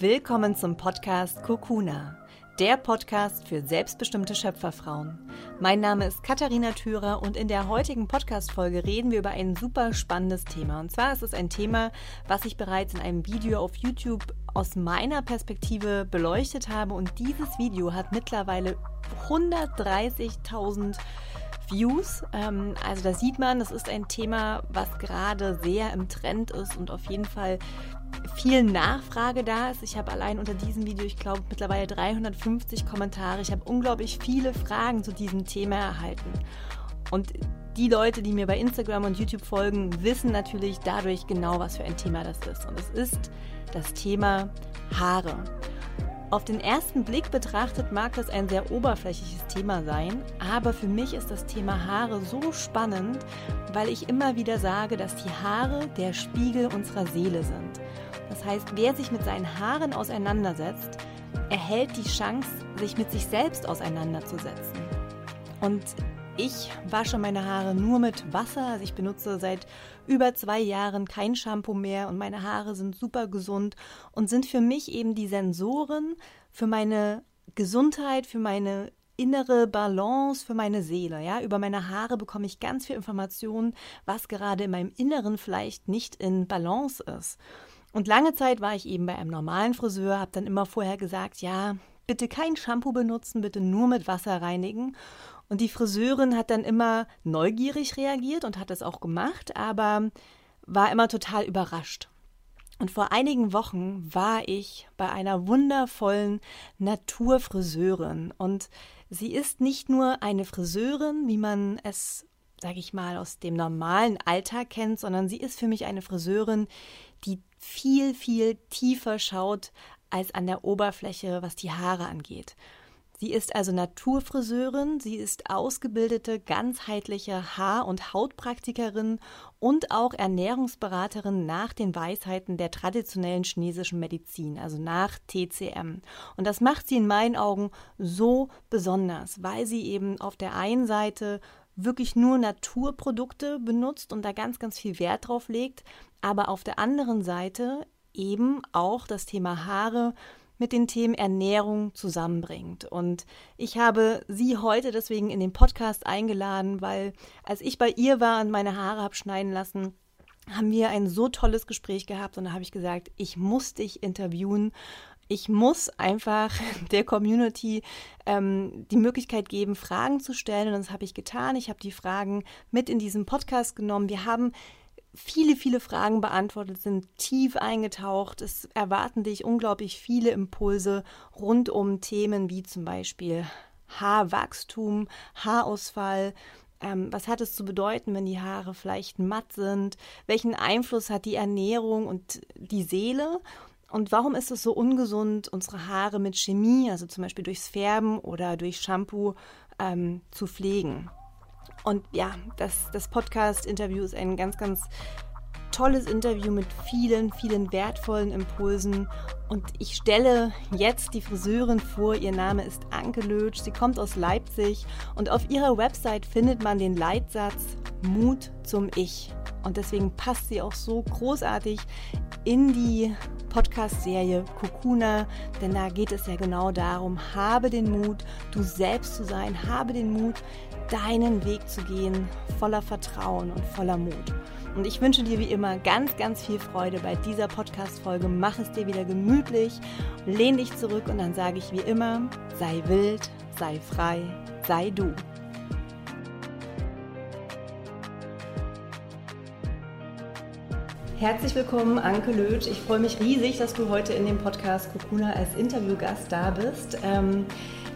Willkommen zum Podcast Kokuna, der Podcast für selbstbestimmte Schöpferfrauen. Mein Name ist Katharina Thürer und in der heutigen Podcast-Folge reden wir über ein super spannendes Thema. Und zwar ist es ein Thema, was ich bereits in einem Video auf YouTube aus meiner Perspektive beleuchtet habe. Und dieses Video hat mittlerweile 130.000 Views. Ähm, also da sieht man, das ist ein Thema, was gerade sehr im Trend ist und auf jeden Fall viel Nachfrage da ist. Ich habe allein unter diesem Video, ich glaube, mittlerweile 350 Kommentare. Ich habe unglaublich viele Fragen zu diesem Thema erhalten. Und die Leute, die mir bei Instagram und YouTube folgen, wissen natürlich dadurch genau, was für ein Thema das ist. Und es ist das Thema Haare. Auf den ersten Blick betrachtet mag das ein sehr oberflächliches Thema sein, aber für mich ist das Thema Haare so spannend, weil ich immer wieder sage, dass die Haare der Spiegel unserer Seele sind. Das heißt, wer sich mit seinen Haaren auseinandersetzt, erhält die Chance, sich mit sich selbst auseinanderzusetzen. Und ich wasche meine Haare nur mit Wasser. Also ich benutze seit über zwei Jahren kein Shampoo mehr und meine Haare sind super gesund und sind für mich eben die Sensoren für meine Gesundheit, für meine innere Balance für meine Seele. Ja, über meine Haare bekomme ich ganz viel Informationen, was gerade in meinem Inneren vielleicht nicht in Balance ist. Und lange Zeit war ich eben bei einem normalen Friseur, habe dann immer vorher gesagt, ja, bitte kein Shampoo benutzen, bitte nur mit Wasser reinigen. Und die Friseurin hat dann immer neugierig reagiert und hat es auch gemacht, aber war immer total überrascht. Und vor einigen Wochen war ich bei einer wundervollen Naturfriseurin. Und sie ist nicht nur eine Friseurin, wie man es, sage ich mal, aus dem normalen Alltag kennt, sondern sie ist für mich eine Friseurin, die viel, viel tiefer schaut als an der Oberfläche, was die Haare angeht. Sie ist also Naturfriseurin, sie ist ausgebildete, ganzheitliche Haar- und Hautpraktikerin und auch Ernährungsberaterin nach den Weisheiten der traditionellen chinesischen Medizin, also nach TCM. Und das macht sie in meinen Augen so besonders, weil sie eben auf der einen Seite wirklich nur Naturprodukte benutzt und da ganz, ganz viel Wert drauf legt, aber auf der anderen Seite eben auch das Thema Haare mit den Themen Ernährung zusammenbringt. Und ich habe sie heute deswegen in den Podcast eingeladen, weil als ich bei ihr war und meine Haare habe schneiden lassen, haben wir ein so tolles Gespräch gehabt und da habe ich gesagt, ich muss dich interviewen. Ich muss einfach der Community ähm, die Möglichkeit geben, Fragen zu stellen. Und das habe ich getan. Ich habe die Fragen mit in diesen Podcast genommen. Wir haben viele, viele Fragen beantwortet, sind tief eingetaucht. Es erwarten dich unglaublich viele Impulse rund um Themen wie zum Beispiel Haarwachstum, Haarausfall. Ähm, was hat es zu bedeuten, wenn die Haare vielleicht matt sind? Welchen Einfluss hat die Ernährung und die Seele? Und warum ist es so ungesund, unsere Haare mit Chemie, also zum Beispiel durchs Färben oder durch Shampoo, ähm, zu pflegen? Und ja, das, das Podcast-Interview ist ein ganz, ganz tolles Interview mit vielen, vielen wertvollen Impulsen. Und ich stelle jetzt die Friseurin vor. Ihr Name ist Anke Lötsch. Sie kommt aus Leipzig und auf ihrer Website findet man den Leitsatz Mut zum Ich. Und deswegen passt sie auch so großartig in die Podcast-Serie Kokuna, denn da geht es ja genau darum, habe den Mut, du selbst zu sein, habe den Mut, deinen Weg zu gehen, voller Vertrauen und voller Mut. Und ich wünsche dir wie immer ganz, ganz viel Freude bei dieser Podcast-Folge. Mach es dir wieder gemütlich, lehn dich zurück und dann sage ich wie immer, sei wild, sei frei, sei du. Herzlich willkommen, Anke Lötsch. Ich freue mich riesig, dass du heute in dem Podcast Kokuna als Interviewgast da bist. Ähm,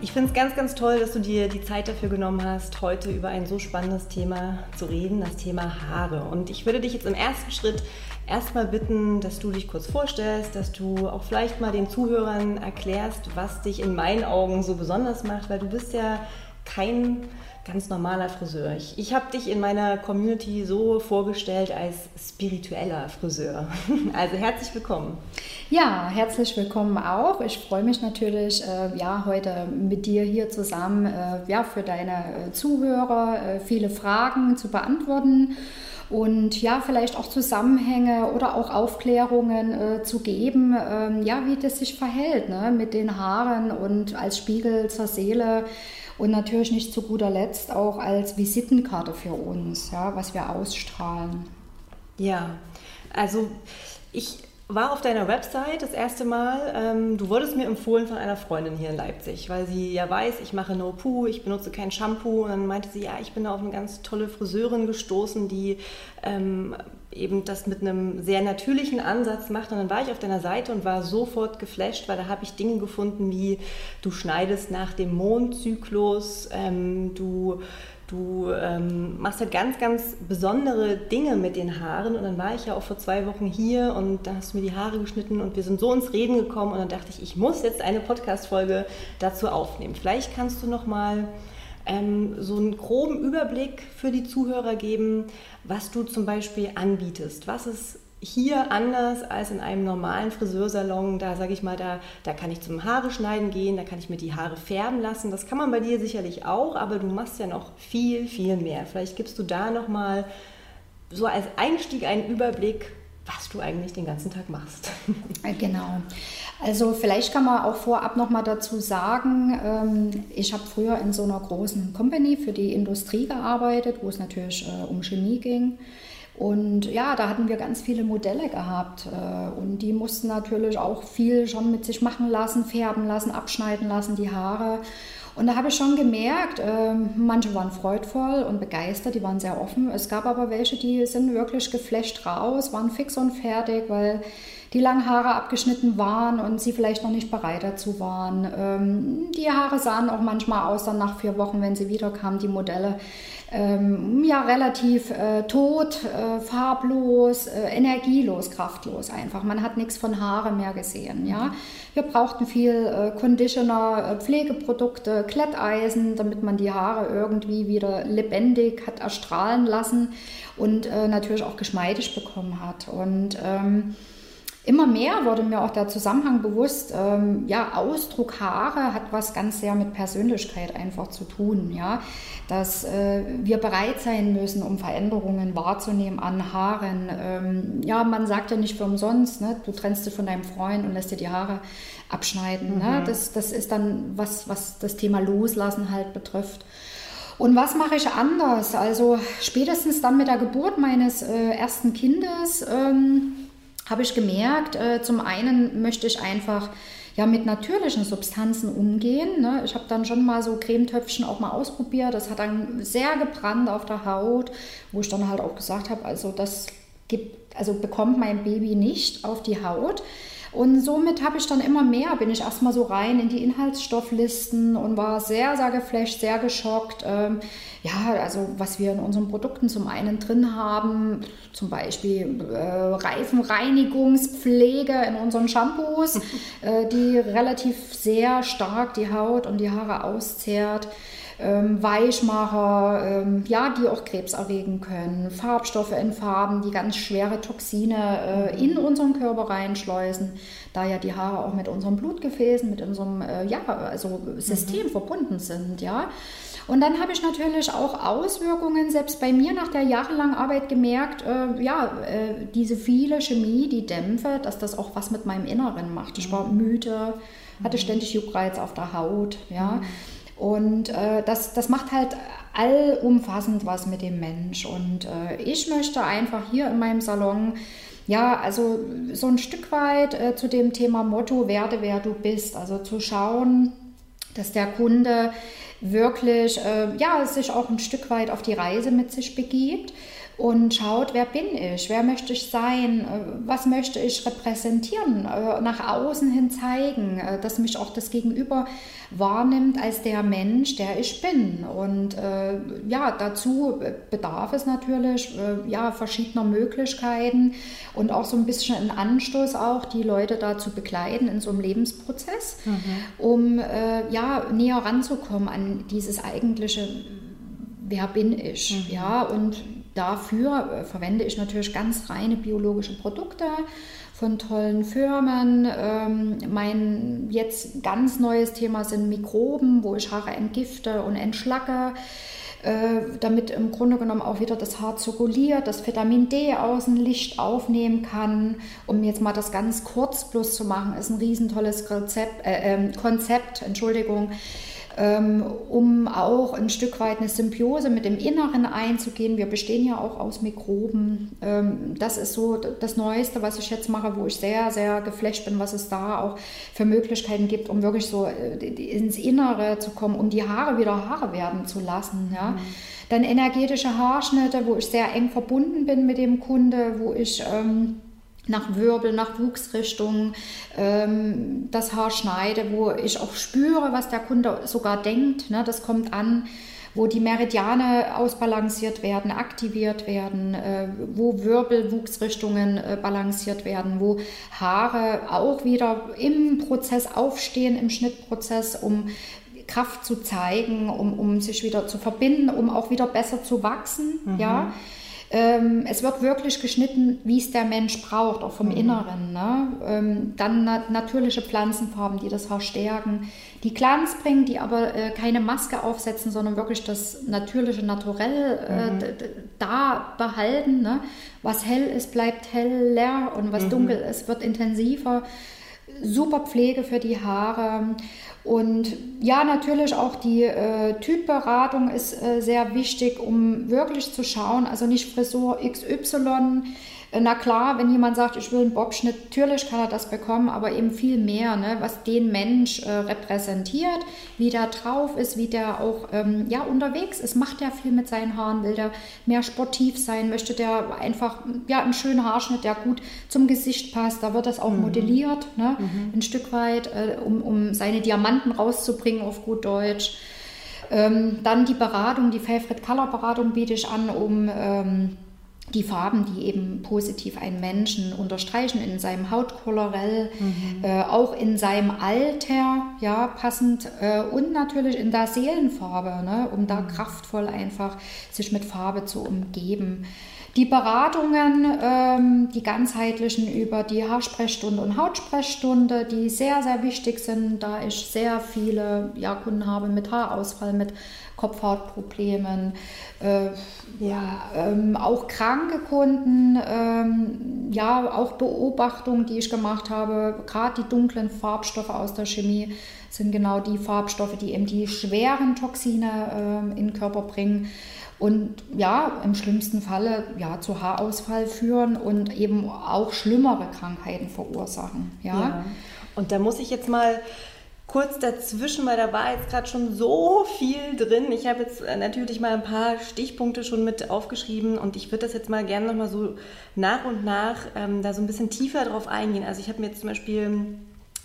ich finde es ganz, ganz toll, dass du dir die Zeit dafür genommen hast, heute über ein so spannendes Thema zu reden, das Thema Haare. Und ich würde dich jetzt im ersten Schritt erstmal bitten, dass du dich kurz vorstellst, dass du auch vielleicht mal den Zuhörern erklärst, was dich in meinen Augen so besonders macht, weil du bist ja kein ganz normaler Friseur. Ich, ich habe dich in meiner Community so vorgestellt als spiritueller Friseur. Also herzlich willkommen. Ja, herzlich willkommen auch. Ich freue mich natürlich, äh, ja, heute mit dir hier zusammen, äh, ja, für deine äh, Zuhörer äh, viele Fragen zu beantworten. und ja, vielleicht auch Zusammenhänge oder auch Aufklärungen äh, zu geben, ähm, ja, wie das sich verhält ne, mit den Haaren und als Spiegel zur Seele und natürlich nicht zu guter Letzt auch als Visitenkarte für uns, ja, was wir ausstrahlen. Ja, also ich war auf deiner Website das erste Mal. Ähm, du wurdest mir empfohlen von einer Freundin hier in Leipzig, weil sie ja weiß, ich mache No Poo, ich benutze kein Shampoo. Und dann meinte sie, ja, ich bin da auf eine ganz tolle Friseurin gestoßen, die ähm, eben das mit einem sehr natürlichen Ansatz macht. Und dann war ich auf deiner Seite und war sofort geflasht, weil da habe ich Dinge gefunden wie, du schneidest nach dem Mondzyklus, ähm, du du ähm, machst halt ganz, ganz besondere Dinge mit den Haaren. Und dann war ich ja auch vor zwei Wochen hier und da hast du mir die Haare geschnitten und wir sind so ins Reden gekommen. Und dann dachte ich, ich muss jetzt eine Podcast-Folge dazu aufnehmen. Vielleicht kannst du noch mal ähm, so einen groben Überblick für die Zuhörer geben, was du zum Beispiel anbietest. Was ist hier anders als in einem normalen Friseursalon. Da sage ich mal, da, da kann ich zum Haare schneiden gehen, da kann ich mir die Haare färben lassen. Das kann man bei dir sicherlich auch, aber du machst ja noch viel, viel mehr. Vielleicht gibst du da nochmal so als Einstieg einen Überblick, was du eigentlich den ganzen Tag machst. Genau. Also vielleicht kann man auch vorab nochmal dazu sagen, ähm, ich habe früher in so einer großen Company für die Industrie gearbeitet, wo es natürlich äh, um Chemie ging. Und ja, da hatten wir ganz viele Modelle gehabt äh, und die mussten natürlich auch viel schon mit sich machen lassen, färben lassen, abschneiden lassen, die Haare. Und da habe ich schon gemerkt, äh, manche waren freudvoll und begeistert, die waren sehr offen. Es gab aber welche, die sind wirklich geflasht raus, waren fix und fertig, weil die langen Haare abgeschnitten waren und sie vielleicht noch nicht bereit dazu waren. Ähm, die Haare sahen auch manchmal aus, dann nach vier Wochen, wenn sie wiederkamen, die Modelle ähm, ja relativ äh, tot, äh, farblos, äh, energielos, kraftlos einfach. Man hat nichts von Haare mehr gesehen. Ja? Wir brauchten viel äh, Conditioner, äh, Pflegeprodukte, Kletteisen, damit man die Haare irgendwie wieder lebendig hat erstrahlen lassen und äh, natürlich auch geschmeidig bekommen hat. Und ähm, Immer mehr wurde mir auch der Zusammenhang bewusst, ähm, ja, Ausdruck Haare hat was ganz sehr mit Persönlichkeit einfach zu tun, ja, dass äh, wir bereit sein müssen, um Veränderungen wahrzunehmen an Haaren. Ähm, ja, man sagt ja nicht für umsonst, ne, du trennst dich von deinem Freund und lässt dir die Haare abschneiden, ne? mhm. ne, das, das ist dann was, was das Thema Loslassen halt betrifft. Und was mache ich anders? Also spätestens dann mit der Geburt meines äh, ersten Kindes, ähm, habe ich gemerkt, äh, zum einen möchte ich einfach ja, mit natürlichen Substanzen umgehen. Ne? Ich habe dann schon mal so Cremetöpfchen auch mal ausprobiert. Das hat dann sehr gebrannt auf der Haut, wo ich dann halt auch gesagt habe, also das gibt, also bekommt mein Baby nicht auf die Haut. Und somit habe ich dann immer mehr, bin ich erstmal so rein in die Inhaltsstofflisten und war sehr, sehr geflasht, sehr geschockt. Ähm, ja, also was wir in unseren Produkten zum einen drin haben, zum Beispiel äh, Reifenreinigungspflege in unseren Shampoos, äh, die relativ sehr stark die Haut und die Haare auszehrt ähm, Weichmacher, ähm, ja, die auch Krebs erregen können, Farbstoffe in Farben, die ganz schwere Toxine äh, in unseren Körper reinschleusen, da ja die Haare auch mit unseren Blutgefäßen, mit unserem äh, ja, also System mhm. verbunden sind, ja. Und dann habe ich natürlich auch Auswirkungen, selbst bei mir nach der jahrelangen Arbeit gemerkt, äh, ja, äh, diese viele Chemie, die Dämpfe, dass das auch was mit meinem Inneren macht. Ich war mhm. müde, hatte mhm. ständig Juckreiz auf der Haut, ja. Mhm. Und äh, das, das macht halt allumfassend was mit dem Mensch. Und äh, ich möchte einfach hier in meinem Salon, ja, also so ein Stück weit äh, zu dem Thema Motto, werde wer du bist. Also zu schauen, dass der Kunde wirklich, äh, ja, sich auch ein Stück weit auf die Reise mit sich begibt und schaut, wer bin ich, wer möchte ich sein, äh, was möchte ich repräsentieren, äh, nach außen hin zeigen, äh, dass mich auch das Gegenüber wahrnimmt als der Mensch, der ich bin. Und äh, ja, dazu bedarf es natürlich äh, ja, verschiedener Möglichkeiten und auch so ein bisschen ein Anstoß auch, die Leute da zu begleiten in so einem Lebensprozess, mhm. um äh, ja, näher ranzukommen an dieses eigentliche, wer bin ich, mhm. ja, und Dafür äh, verwende ich natürlich ganz reine biologische Produkte von tollen Firmen. Ähm, mein jetzt ganz neues Thema sind Mikroben, wo ich Haare entgifte und entschlacke. äh, damit im Grunde genommen auch wieder das Haar zirkuliert, das Vitamin D außen Licht aufnehmen kann. Um jetzt mal das ganz kurz bloß zu machen, ist ein riesentolles Rezept, äh, äh, Konzept, Entschuldigung um auch ein Stück weit eine Symbiose mit dem Inneren einzugehen. Wir bestehen ja auch aus Mikroben. Ähm, das ist so das Neueste, was ich jetzt mache, wo ich sehr, sehr geflasht bin, was es da auch für Möglichkeiten gibt, um wirklich so äh, ins Innere zu kommen, um die Haare wieder Haare werden zu lassen. Ja. Mhm. Dann energetische Haarschnitte, wo ich sehr eng verbunden bin mit dem Kunde, wo ich ähm, nach Wirbel, nach Wuchsrichtung ähm, das Haar schneide, wo ich auch spüre, was der Kunde sogar denkt. Ne? Das kommt an, wo die Meridiane ausbalanciert werden, aktiviert werden, äh, wo Wirbel, Wuchsrichtungen äh, balanciert werden, wo Haare auch wieder im Prozess aufstehen, im Schnittprozess, um Kraft zu zeigen, um, um sich wieder zu verbinden, um auch wieder besser zu wachsen. Mhm. Ja ähm, es wird wirklich geschnitten, wie es der Mensch braucht, auch vom mhm. Inneren. Ne? Ähm, dann na natürliche Pflanzenfarben, die das Haar stärken, die Glanz bringen, die aber äh, keine Maske aufsetzen, sondern wirklich das natürliche Naturell äh, mhm. da behalten. Ne? Was hell ist, bleibt heller und was mhm. dunkel ist, wird intensiver. Super Pflege für die Haare. Und ja, natürlich auch die äh, Typberatung ist äh, sehr wichtig, um wirklich zu schauen, also nicht Frisur XY na klar, wenn jemand sagt, ich will einen Bobschnitt, natürlich kann er das bekommen, aber eben viel mehr, ne, was den Mensch äh, repräsentiert, wie der drauf ist, wie der auch ähm, ja, unterwegs ist. Macht der viel mit seinen Haaren? Will der mehr sportiv sein? Möchte der einfach ja, einen schönen Haarschnitt, der gut zum Gesicht passt? Da wird das auch mhm. modelliert, ne, mhm. ein Stück weit, äh, um, um seine Diamanten rauszubringen auf gut Deutsch. Ähm, dann die Beratung, die Favorite Color Beratung biete ich an, um ähm, die Farben, die eben positiv einen Menschen unterstreichen in seinem Hautkolorell, mhm. äh, auch in seinem Alter, ja, passend äh, und natürlich in der Seelenfarbe, ne, um da mhm. kraftvoll einfach sich mit Farbe zu umgeben. Die Beratungen, ähm, die ganzheitlichen über die Haarsprechstunde und Hautsprechstunde, die sehr, sehr wichtig sind, da ich sehr viele ja, Kunden habe mit Haarausfall, mit Kopfhautproblemen, äh, ja, ähm, auch kranke Kunden, ähm, ja, auch Beobachtungen, die ich gemacht habe, gerade die dunklen Farbstoffe aus der Chemie sind genau die Farbstoffe, die eben die schweren Toxine äh, in den Körper bringen und ja, im schlimmsten Falle ja, zu Haarausfall führen und eben auch schlimmere Krankheiten verursachen. Ja. ja. Und da muss ich jetzt mal kurz dazwischen, weil da war jetzt gerade schon so viel drin. Ich habe jetzt äh, natürlich mal ein paar Stichpunkte schon mit aufgeschrieben und ich würde das jetzt mal gerne nochmal so nach und nach ähm, da so ein bisschen tiefer drauf eingehen. Also ich habe mir jetzt zum Beispiel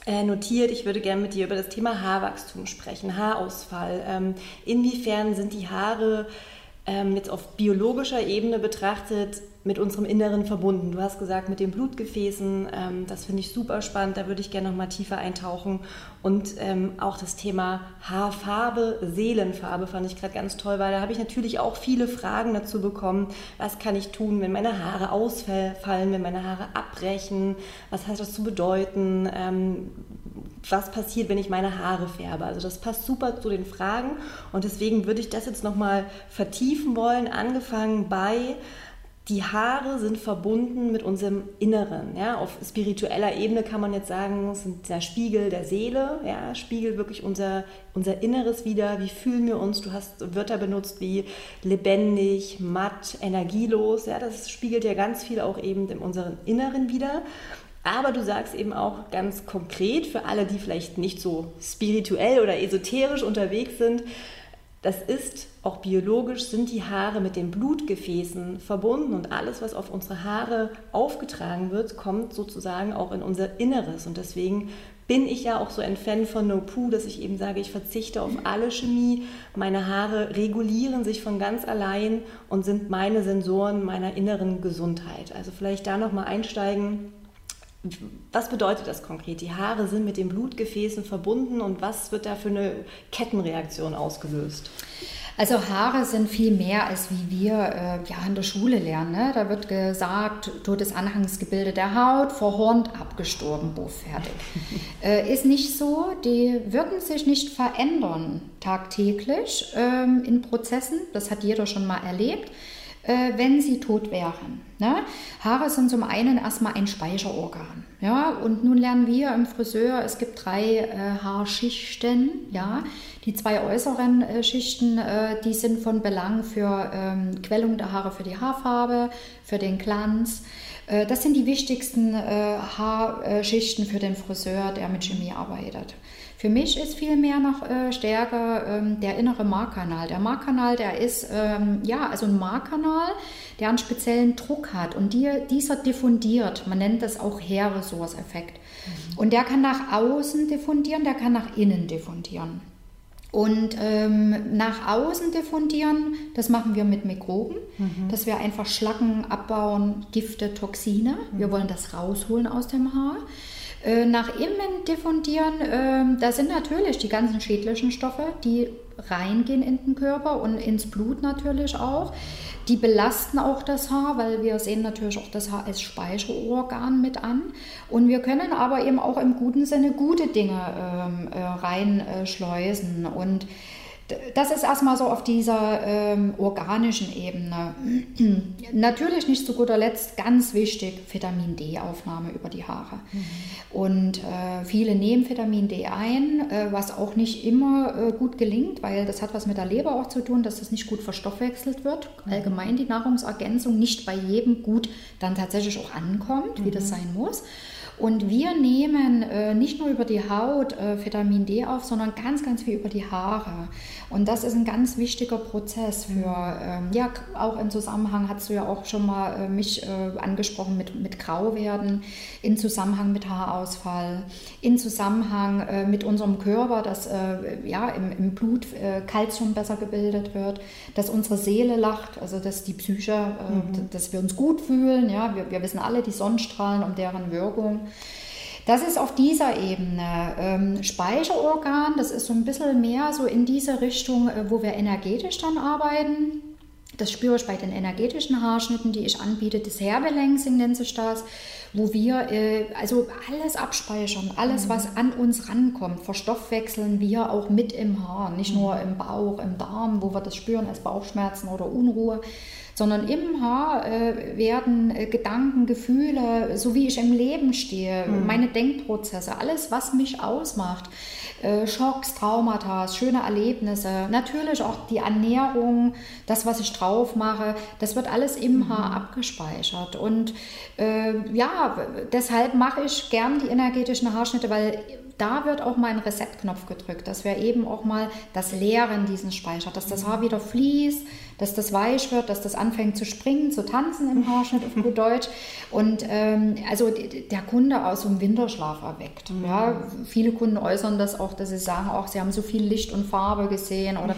äh, notiert, ich würde gerne mit dir über das Thema Haarwachstum sprechen, Haarausfall. Ähm, inwiefern sind die Haare ähm, jetzt auf biologischer Ebene betrachtet mit unserem Inneren verbunden. Du hast gesagt, mit den Blutgefäßen, ähm, das finde ich super spannend, da würde ich gerne noch mal tiefer eintauchen. Und ähm, auch das Thema Haarfarbe, Seelenfarbe fand ich gerade ganz toll, weil da habe ich natürlich auch viele Fragen dazu bekommen. Was kann ich tun, wenn meine Haare ausfallen, wenn meine Haare abbrechen? Was hat das zu bedeuten? Was passiert, wenn ich meine Haare färbe. Also das passt super zu den Fragen und deswegen würde ich das jetzt nochmal vertiefen wollen, angefangen bei die Haare sind verbunden mit unserem Inneren. Ja? Auf spiritueller Ebene kann man jetzt sagen, es sind der Spiegel der Seele, ja? spiegelt wirklich unser, unser Inneres wieder. Wie fühlen wir uns? Du hast Wörter benutzt wie lebendig, matt, energielos. Ja? Das spiegelt ja ganz viel auch eben in unserem Inneren wieder. Aber du sagst eben auch ganz konkret für alle, die vielleicht nicht so spirituell oder esoterisch unterwegs sind, das ist auch biologisch, sind die Haare mit den Blutgefäßen verbunden und alles, was auf unsere Haare aufgetragen wird, kommt sozusagen auch in unser Inneres. Und deswegen bin ich ja auch so ein Fan von No Poo, dass ich eben sage, ich verzichte auf alle Chemie. Meine Haare regulieren sich von ganz allein und sind meine Sensoren meiner inneren Gesundheit. Also vielleicht da nochmal einsteigen Was bedeutet das konkret? Die Haare sind mit den Blutgefäßen verbunden und was wird da für eine Kettenreaktion ausgelöst? Also Haare sind viel mehr, als wie wir äh, ja in der Schule lernen. Ne? Da wird gesagt, totes Anhangsgebilde der Haut, verhornt, abgestorben, buff, fertig. äh, ist nicht so. Die würden sich nicht verändern tagtäglich ähm, in Prozessen. Das hat jeder schon mal erlebt äh, wenn sie tot wären. Ne? Haare sind zum einen erstmal ein Speicherorgan. Ja? Und nun lernen wir im Friseur, es gibt drei äh, Haarschichten. Ja? Die zwei äußeren äh, Schichten, äh, die sind von Belang für ähm, Quellung der Haare für die Haarfarbe, für den Glanz. Äh, das sind die wichtigsten äh, Haarschichten für den Friseur, der mit Chemie arbeitet. Für mich ist vielmehr noch äh, stärker ähm, der innere Markkanal. Der Markkanal, der ist ähm, ja also ein Markkanal, der einen speziellen Druck hat und die, dieser diffundiert. Man nennt das auch Hair-Resource-Effekt. Mhm. Und der kann nach außen diffundieren, der kann nach innen diffundieren. Und ähm, nach außen diffundieren, das machen wir mit Mikroben, mhm. dass wir einfach Schlacken abbauen, Gifte, Toxine. Mhm. Wir wollen das rausholen aus dem Haar. Äh, nach innen diffundieren, äh, da sind natürlich die ganzen schädlichen Stoffe, die reingehen in den Körper und ins Blut natürlich auch. Die belasten auch das Haar, weil wir sehen natürlich auch das Haar als Speicherorgan mit an. Und wir können aber eben auch im guten Sinne gute Dinge ähm, äh, reinschleusen. Und das ist erstmal so auf dieser ähm, organischen Ebene. Natürlich nicht zu guter Letzt ganz wichtig, Vitamin D-Aufnahme über die Haare. Mhm. Und äh, viele nehmen Vitamin D ein, äh, was auch nicht immer äh, gut gelingt, weil das hat was mit der Leber auch zu tun, dass das nicht gut verstoffwechselt wird. Mhm. Allgemein die Nahrungsergänzung nicht bei jedem gut dann tatsächlich auch ankommt, mhm. wie das mhm. sein muss. Und wir nehmen äh, nicht nur über die Haut äh, Vitamin D auf, sondern ganz, ganz viel über die Haare. Und das ist ein ganz wichtiger Prozess für, ähm, ja, auch im Zusammenhang, hast du ja auch schon mal äh, mich äh, angesprochen mit, mit Grauwerden, in Zusammenhang mit Haarausfall, in Zusammenhang äh, mit unserem Körper, dass äh, ja, im, im Blut Kalzium besser gebildet wird, dass unsere Seele lacht, also dass die Psyche, mhm. dass wir uns gut fühlen. Ja, wir, wir wissen alle die Sonnenstrahlen um deren Wirkung. Das ist auf dieser Ebene. Ähm, Speicherorgan, das ist so ein bisschen mehr so in diese Richtung, äh, wo wir energetisch dann arbeiten. Das spüre ich bei den energetischen Haarschnitten, die ich anbiete. Das Herbalancing nennt sich das, wo wir äh, also alles abspeichern, alles, mhm. was an uns rankommt, verstoffwechseln wir auch mit im Haar, nicht mhm. nur im Bauch, im Darm, wo wir das spüren als Bauchschmerzen oder Unruhe, sondern im Haar äh, werden äh, Gedanken, Gefühle, so wie ich im Leben stehe, mhm. meine Denkprozesse, alles, was mich ausmacht, äh, Schocks, Traumata, schöne Erlebnisse, natürlich auch die Ernährung, das, was ich drauf mache, das wird alles im mhm. Haar abgespeichert. Und äh, ja, deshalb mache ich gern die energetischen Haarschnitte, weil da wird auch mal ein Reset-Knopf gedrückt, dass wir eben auch mal das Leeren diesen Speicher, dass das Haar wieder fließt, dass das weich wird, dass das anfängt zu springen, zu tanzen im Haarschnitt auf gut Deutsch. Und ähm, also der Kunde aus dem Winterschlaf erweckt. Mhm. Ja, viele Kunden äußern das auch, dass sie sagen, auch sie haben so viel Licht und Farbe gesehen oder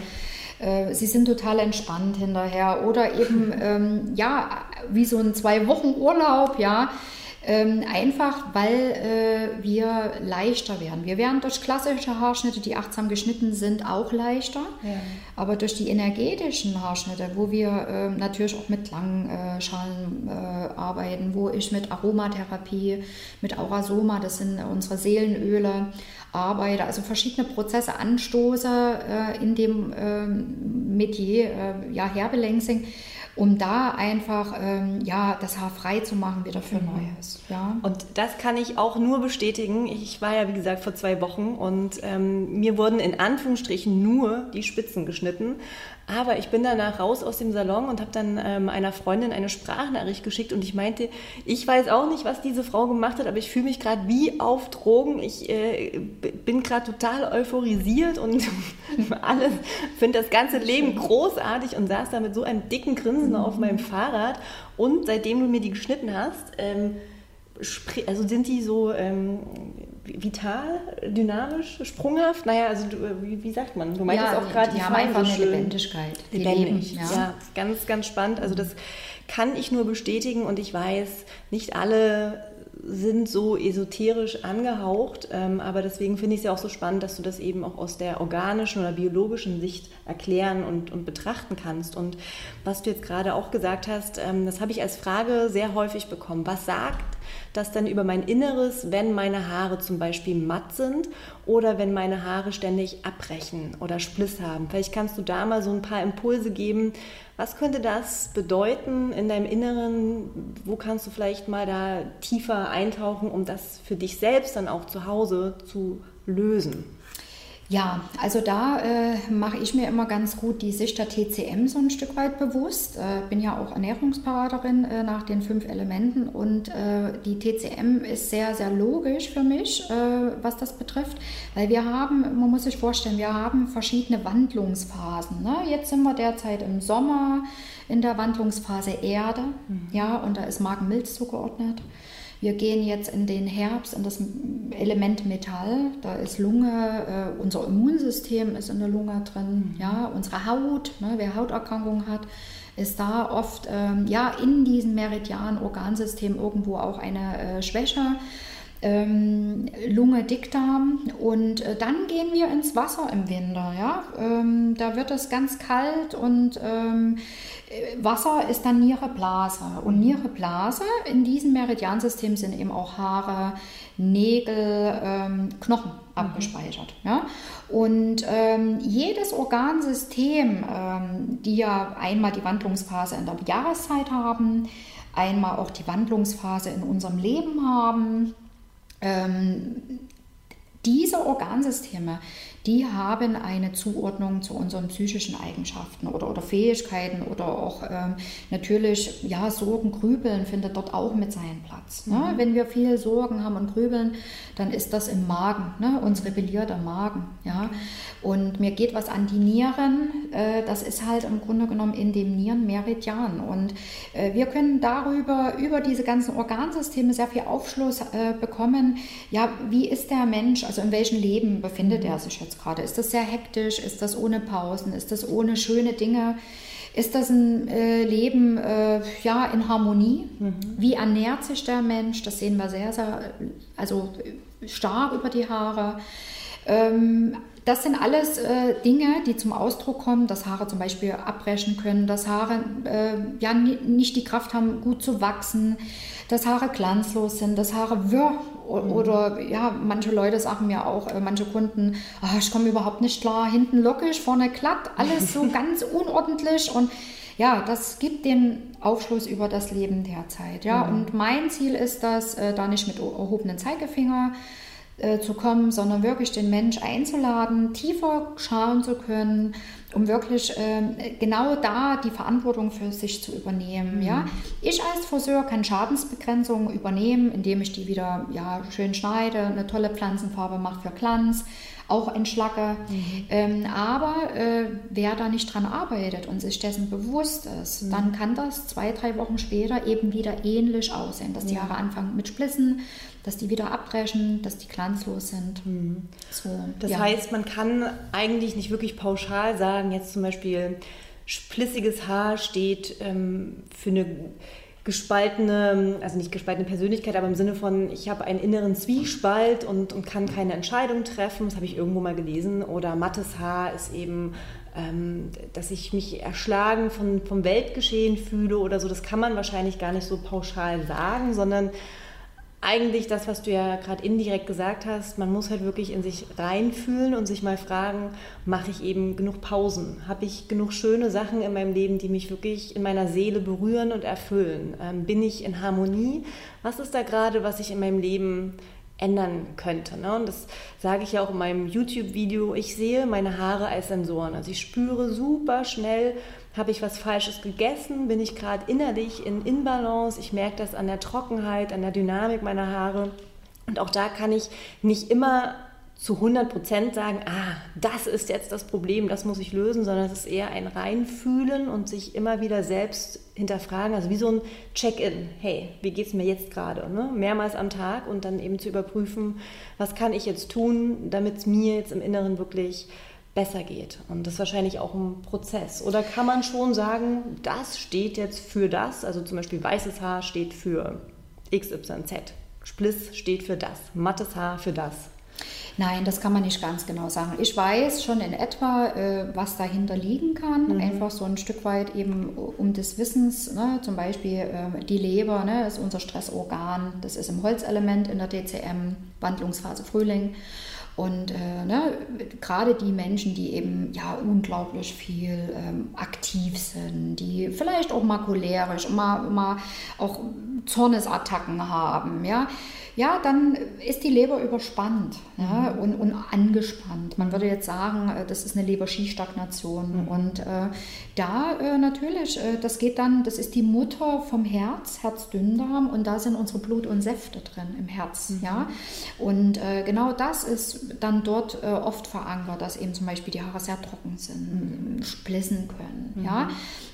äh, sie sind total entspannt hinterher oder eben ähm, ja wie so ein zwei Wochen Urlaub ja ähm, einfach, weil äh, wir leichter werden. Wir werden durch klassische Haarschnitte, die achtsam geschnitten sind, auch leichter. Ja. Aber durch die energetischen Haarschnitte, wo wir äh, natürlich auch mit Langschalen äh, arbeiten, wo ich mit Aromatherapie, mit Aurasoma, das sind unsere Seelenöle, arbeite, also verschiedene Prozesse anstoße äh, in dem ähm, Metier, äh, ja, Herbelancing um da einfach ähm, ja, das Haar frei zu machen wieder für mhm. Neues. Ja. Und das kann ich auch nur bestätigen. Ich war ja, wie gesagt, vor zwei Wochen und ähm, mir wurden in Anführungsstrichen nur die Spitzen geschnitten. Aber ich bin danach raus aus dem Salon und habe dann ähm, einer Freundin eine Sprachnachricht geschickt und ich meinte, ich weiß auch nicht, was diese Frau gemacht hat, aber ich fühle mich gerade wie auf Drogen. Ich äh, bin gerade total euphorisiert und alles, finde das ganze Leben großartig und saß da mit so einem dicken Grinsen auf meinem Fahrrad. Und seitdem du mir die geschnitten hast, ähm, also sind die so ähm, vital, dynamisch, sprunghaft? Naja, also du, wie, wie, sagt man? Du meintest ja, auch gerade, die, die haben einfach eine Lebendigkeit. Lebendig, ja. ja. ganz, ganz spannend. Also das kann ich nur bestätigen und ich weiß, nicht alle sind so esoterisch angehaucht, ähm, aber deswegen finde ich es ja auch so spannend, dass du das eben auch aus der organischen oder biologischen Sicht erklären und, und betrachten kannst. Und was du jetzt gerade auch gesagt hast, ähm, das habe ich als Frage sehr häufig bekommen. Was sagt das dann über mein Inneres, wenn meine Haare zum Beispiel matt sind oder wenn meine Haare ständig abbrechen oder Spliss haben? Vielleicht kannst du da mal so ein paar Impulse geben, was könnte das bedeuten in deinem Inneren? Wo kannst du vielleicht mal da tiefer eintauchen, um das für dich selbst dann auch zu Hause zu lösen? Ja, also da äh, mache ich mir immer ganz gut die Sicht der TCM so ein Stück weit bewusst. Äh, bin ja auch Ernährungsberaterin äh, nach den fünf Elementen und äh, die TCM ist sehr, sehr logisch für mich, äh, was das betrifft, weil wir haben, man muss sich vorstellen, wir haben verschiedene Wandlungsphasen. Ne? Jetzt sind wir derzeit im Sommer in der Wandlungsphase Erde, mhm. ja, und da ist Magen-Milz zugeordnet. Wir gehen jetzt in den Herbst, in das Element Metall. Da ist Lunge, äh, unser Immunsystem ist in der Lunge drin. Mhm. Ja, unsere Haut, ne, wer Hauterkrankungen hat, ist da oft ähm, ja, in diesem Meridian-Organsystem irgendwo auch eine äh, Schwäche. Ähm, Lunge, Dickdarm und äh, dann gehen wir ins Wasser im Winter. Ja? Ähm, da wird es ganz kalt und ähm, Wasser ist dann Niere, Blase. Und Niere, Blase, in diesem Meridiansystem sind eben auch Haare, Nägel, ähm, Knochen mhm. abgespeichert. Ja? Und ähm, jedes Organsystem, ähm, die ja einmal die Wandlungsphase in der Jahreszeit haben, einmal auch die Wandlungsphase in unserem Leben haben, ähm, diese Organsysteme, die haben eine Zuordnung zu unseren psychischen Eigenschaften oder, oder Fähigkeiten oder auch ähm, natürlich, ja, Sorgen, Grübeln findet dort auch mit seinen Platz. Ne? Mhm. Wenn wir viel Sorgen haben und grübeln, dann ist das im Magen, ne? uns rebellierter Magen. Ja? Und mir geht was an die Nieren, äh, das ist halt im Grunde genommen in dem Nierenmeridian. Und äh, wir können darüber, über diese ganzen Organsysteme sehr viel Aufschluss äh, bekommen. Ja, wie ist der Mensch, also in welchem Leben befindet er sich jetzt? gerade? Ist das sehr hektisch? Ist das ohne Pausen? Ist das ohne schöne Dinge? Ist das ein äh, Leben äh, ja, in Harmonie? Mhm. Wie ernährt sich der Mensch? Das sehen wir sehr, sehr also stark über die Haare. Ähm, das sind alles äh, Dinge, die zum Ausdruck kommen, dass Haare zum Beispiel abbrechen können, dass Haare äh, ja nicht die Kraft haben, gut zu wachsen, dass Haare glanzlos sind, dass Haare wirr. Oder ja, manche Leute sagen mir auch, äh, manche Kunden, oh, ich komme überhaupt nicht klar, hinten lockig, vorne glatt, alles so ganz unordentlich und ja, das gibt den Aufschluss über das Leben derzeit. Ja, mhm. und mein Ziel ist das, äh, da nicht mit erhobenen Zeigefinger äh, zu kommen, sondern wirklich den Mensch einzuladen, tiefer schauen zu können, um wirklich äh, genau da die Verantwortung für sich zu übernehmen. Mhm. Ja? Ich als Friseur kann Schadensbegrenzungen übernehmen, indem ich die wieder ja, schön schneide, eine tolle Pflanzenfarbe mache für Glanz, auch entschlacke. Mhm. Ähm, aber äh, wer da nicht dran arbeitet und sich dessen bewusst ist, mhm. dann kann das zwei, drei Wochen später eben wieder ähnlich aussehen, dass die Haare anfangen mit Splissen, dass die wieder abbrechen, dass die glanzlos sind. Mhm. So, das ja. heißt, man kann eigentlich nicht wirklich pauschal sagen, jetzt zum Beispiel splissiges Haar steht ähm, für eine gespaltene, also nicht gespaltene Persönlichkeit, aber im Sinne von, ich habe einen inneren Zwiespalt und, und kann keine Entscheidung treffen, das habe ich irgendwo mal gelesen. Oder mattes Haar ist eben, ähm, dass ich mich erschlagen von, vom Weltgeschehen fühle oder so. Das kann man wahrscheinlich gar nicht so pauschal sagen, sondern eigentlich das, was du ja gerade indirekt gesagt hast, man muss halt wirklich in sich reinfühlen und sich mal fragen, mache ich eben genug Pausen? Habe ich genug schöne Sachen in meinem Leben, die mich wirklich in meiner Seele berühren und erfüllen? Ähm, bin ich in Harmonie? Was ist da gerade, was ich in meinem Leben ändern könnte. Ne? Und das sage ich ja auch in meinem YouTube-Video. Ich sehe meine Haare als Sensoren. Also ich spüre super schnell, habe ich was Falsches gegessen? Bin ich gerade innerlich in Inbalance? Ich merke das an der Trockenheit, an der Dynamik meiner Haare. Und auch da kann ich nicht immer zu 100 Prozent sagen, ah, das ist jetzt das Problem, das muss ich lösen, sondern es ist eher ein Reinfühlen und sich immer wieder selbst hinterfragen, also wie so ein Check-in, hey, wie geht es mir jetzt gerade, ne? mehrmals am Tag und dann eben zu überprüfen, was kann ich jetzt tun, damit es mir jetzt im Inneren wirklich besser geht. Und das ist wahrscheinlich auch ein Prozess. Oder kann man schon sagen, das steht jetzt für das, also zum Beispiel weißes Haar steht für XYZ. Spliss steht für das, mattes Haar für das. Nein, das kann man nicht ganz genau sagen. Ich weiß schon in etwa, äh, was dahinter liegen kann. Mhm. Einfach so ein Stück weit eben um des Wissens. Ne? Zum Beispiel äh, die Leber ne? ist unser Stressorgan. Das ist im Holzelement in der DCM, Wandlungsphase Frühling. Und äh, ne, gerade die Menschen, die eben ja unglaublich viel ähm, aktiv sind, die vielleicht auch mal cholerisch, immer, immer auch Zornesattacken haben, ja, ja, dann ist die Leber überspannt ja, mhm. und, und, angespannt. Man würde jetzt sagen, äh, das ist eine Leberskiestagnation. Mhm. Und äh, da äh, natürlich, äh, das geht dann, das ist die Mutter vom Herz, Herzdünndarm, und da sind unsere Blut und Säfte drin im Herz. Mhm. Ja? Und äh, genau das ist dann dort äh, oft verankert, dass eben zum Beispiel die Haare sehr trocken sind, mhm. splissen können. Ja? Mhm.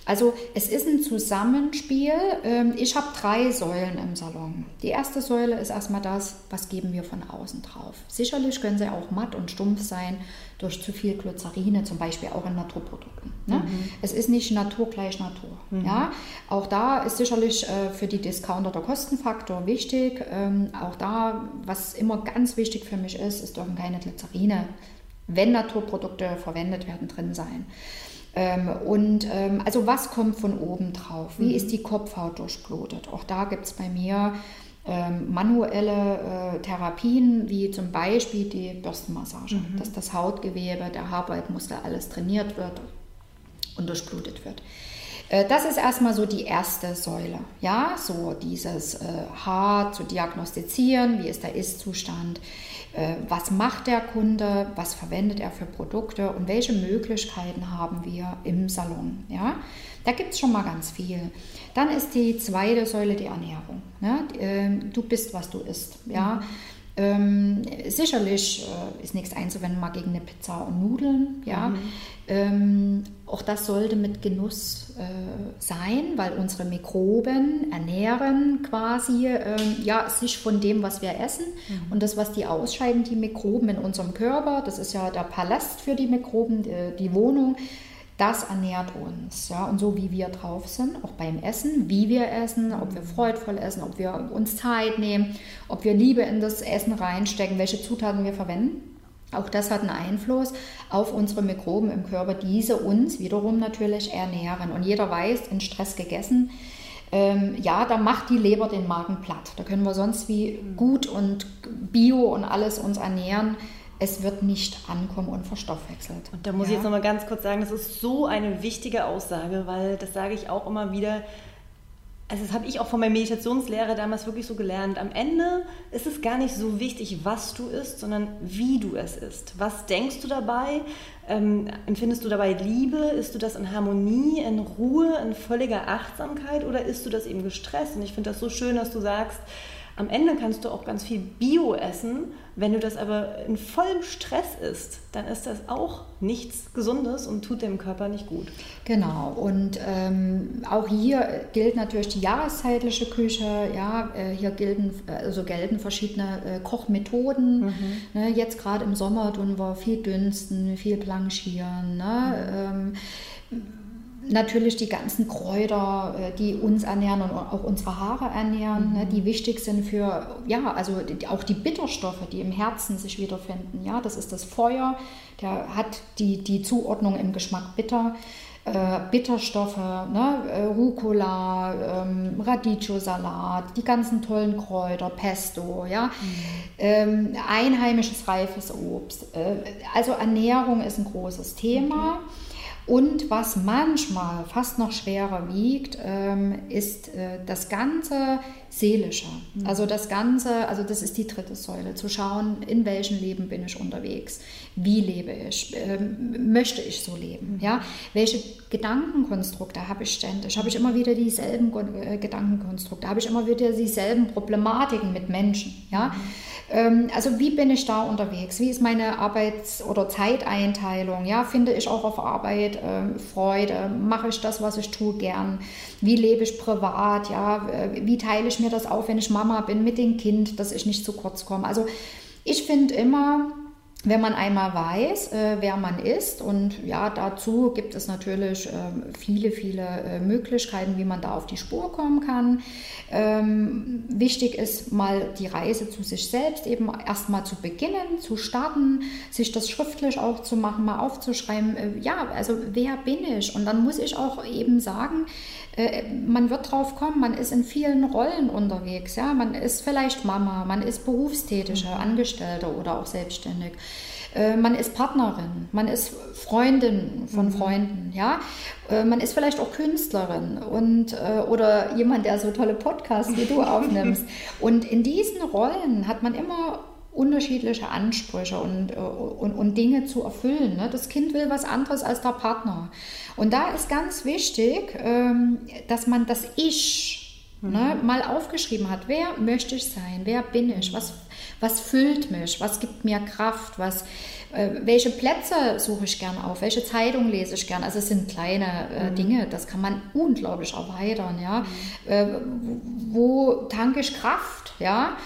Also es ist ein Zusammenspiel. Ähm, ich habe drei Säulen im Salon. Die erste Säule ist erstmal das, was geben wir von außen drauf. Sicherlich können sie auch matt und stumpf sein durch zu viel Glycerine, zum Beispiel auch in Naturprodukten. Ne? Mhm. Es ist nicht Natur gleich Natur. Mhm. Ja? Auch da ist sicherlich äh, für die Discounter der Kostenfaktor wichtig. Ähm, auch da, was immer ganz wichtig für mich ist, es dürfen keine Glycerine, wenn Naturprodukte verwendet werden, drin sein. Ähm, und ähm, also was kommt von oben drauf? Wie mhm. ist die Kopfhaut durchblutet? Auch da gibt es bei mir ähm, manuelle äh, Therapien, wie zum Beispiel die Bürstenmassage, mhm. dass das Hautgewebe, der Haarbalkmuskel, alles trainiert wird und durchblutet wird. Äh, das ist erstmal so die erste Säule, ja, so dieses äh, Haar zu diagnostizieren, wie ist der Ist-Zustand, äh, was macht der Kunde, was verwendet er für Produkte und welche Möglichkeiten haben wir im Salon. Ja? Da gibt es schon mal ganz viel. Dann ist die zweite Säule die Ernährung. Ne? Ähm, du bist, was du isst. Ja? Mhm. Ähm, sicherlich äh, ist nichts einzuwenden mal gegen eine Pizza und Nudeln. Ja? Mhm. Ähm, auch das sollte mit Genuss äh, sein, weil unsere Mikroben ernähren quasi äh, ja, sich von dem, was wir essen. Mhm. Und das, was die ausscheiden, die Mikroben in unserem Körper, das ist ja der Palast für die Mikroben, die, die Wohnung das ernährt uns. Ja? Und so wie wir drauf sind, auch beim Essen, wie wir essen, ob wir freudvoll essen, ob wir uns Zeit nehmen, ob wir Liebe in das Essen reinstecken, welche Zutaten wir verwenden. Auch das hat einen Einfluss auf unsere Mikroben im Körper, diese uns wiederum natürlich ernähren. Und jeder weiß, in Stress gegessen, ähm, ja, da macht die Leber den Magen platt. Da können wir sonst wie gut und bio und alles uns ernähren es wird nicht ankommen und verstoffwechselt. Und da muss ja. ich jetzt nochmal ganz kurz sagen, das ist so eine wichtige Aussage, weil das sage ich auch immer wieder. Also das habe ich auch von meiner Meditationslehre damals wirklich so gelernt. Am Ende ist es gar nicht so wichtig, was du isst, sondern wie du es isst. Was denkst du dabei? Ähm, empfindest du dabei Liebe? Isst du das in Harmonie, in Ruhe, in völliger Achtsamkeit oder isst du das eben gestresst? Und ich finde das so schön, dass du sagst, am Ende kannst du auch ganz viel Bio essen. Wenn du das aber in vollem Stress isst, dann ist das auch nichts Gesundes und tut dem Körper nicht gut. Genau. Und ähm, auch hier gilt natürlich die jahreszeitliche Küche. Ja, äh, hier gelten, also gelten verschiedene äh, Kochmethoden. Mhm. Ne, jetzt gerade im Sommer tun wir viel dünsten, viel blanchieren. Ne? Mhm. Ähm, natürlich die ganzen Kräuter, äh, die uns ernähren und auch unsere Haare ernähren, ne, mhm. die wichtig sind für, ja, also auch die Bitterstoffe, die im Herzen sich wiederfinden. Ja, das ist das Feuer, der hat die, die Zuordnung im Geschmack bitter. Äh, Bitterstoffe, ne, äh, Rucola, ähm, Radicchio-Salat, die ganzen tollen Kräuter, Pesto, ja, mhm. ähm, einheimisches reifes Obst. Äh, also Ernährung ist ein großes Thema. Okay. Und was manchmal fast noch schwerer wiegt, ähm, ist äh, das ganze Seelische. Mhm. Also das Ganze, also das ist die dritte Säule, zu schauen, in welchem Leben bin ich unterwegs, wie lebe ich, ähm, möchte ich so leben, mhm. ja? welche Gedankenkonstrukte habe ich ständig, habe ich immer wieder dieselben äh, Gedankenkonstrukte, habe ich immer wieder dieselben Problematiken mit Menschen, ja. Mhm. Ähm, also wie bin ich da unterwegs? Wie ist meine Arbeits- oder Zeiteinteilung? Ja, finde ich auch auf Arbeit äh, Freude? Mache ich das, was ich tue, gern? Wie lebe ich privat? Ja, äh, wie teile ich mir das auf, wenn ich Mama bin mit dem Kind, dass ich nicht zu kurz komme? Also ich finde immer, wenn man einmal weiß, äh, wer man ist. Und ja, dazu gibt es natürlich äh, viele, viele äh, Möglichkeiten, wie man da auf die Spur kommen kann. Ähm, wichtig ist mal die Reise zu sich selbst eben erstmal zu beginnen, zu starten, sich das schriftlich auch zu machen, mal aufzuschreiben. Äh, ja, also wer bin ich? Und dann muss ich auch eben sagen, äh, man wird drauf kommen, man ist in vielen Rollen unterwegs. Ja? Man ist vielleicht Mama, man ist berufstätige, mhm. Angestellte oder auch selbstständig. Äh, man ist Partnerin, man ist Freundin von mhm. Freunden, ja. Äh, man ist vielleicht auch Künstlerin und oder jemand, der so tolle Podcasts wie du aufnimmst. Und in diesen Rollen hat man immer unterschiedliche Ansprüche und, und, und Dinge zu erfüllen. Ne? Das Kind will was anderes als der Partner. Und da ist ganz wichtig, ähm, dass man das Ich ne, mhm. mal aufgeschrieben hat. Wer möchte ich sein? Wer bin ich? Was, was füllt mich? Was gibt mir Kraft? Was, äh, welche Plätze suche ich gern auf? Welche Zeitung lese ich gern? Also es sind kleine äh, mhm. Dinge, das kann man unglaublich erweitern. Ja? Mhm. Äh, wo tanke ich Kraft? Ja?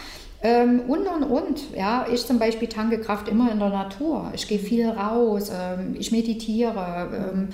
Ähm, und und und. Ja, ich zum Beispiel tanke Kraft immer in der Natur. Ich gehe viel raus, ähm, ich meditiere. Ähm,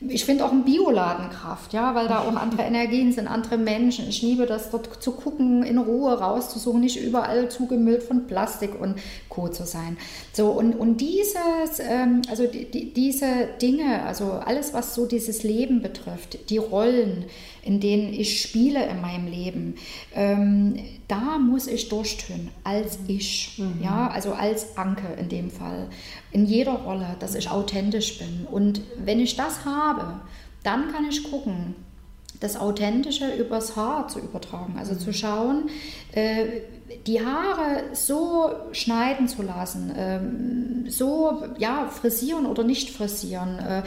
ich finde auch ein Bioladen Kraft, ja, weil da auch andere Energien sind, andere Menschen. Ich liebe das, dort zu gucken, in Ruhe rauszusuchen, nicht überall zugemüllt von Plastik und Co. zu sein. So, und, und dieses, ähm, also die, die, diese Dinge, also alles, was so dieses Leben betrifft, die Rollen, in denen ich spiele in meinem Leben, ähm, da muss ich durchtun, als ich, mhm. ja, also als Anke in dem Fall, in jeder Rolle, dass ich authentisch bin. Und wenn ich das habe, dann kann ich gucken, das Authentische übers Haar zu übertragen. Also zu schauen, äh, die Haare so schneiden zu lassen, äh, so ja, frisieren oder nicht frisieren, äh,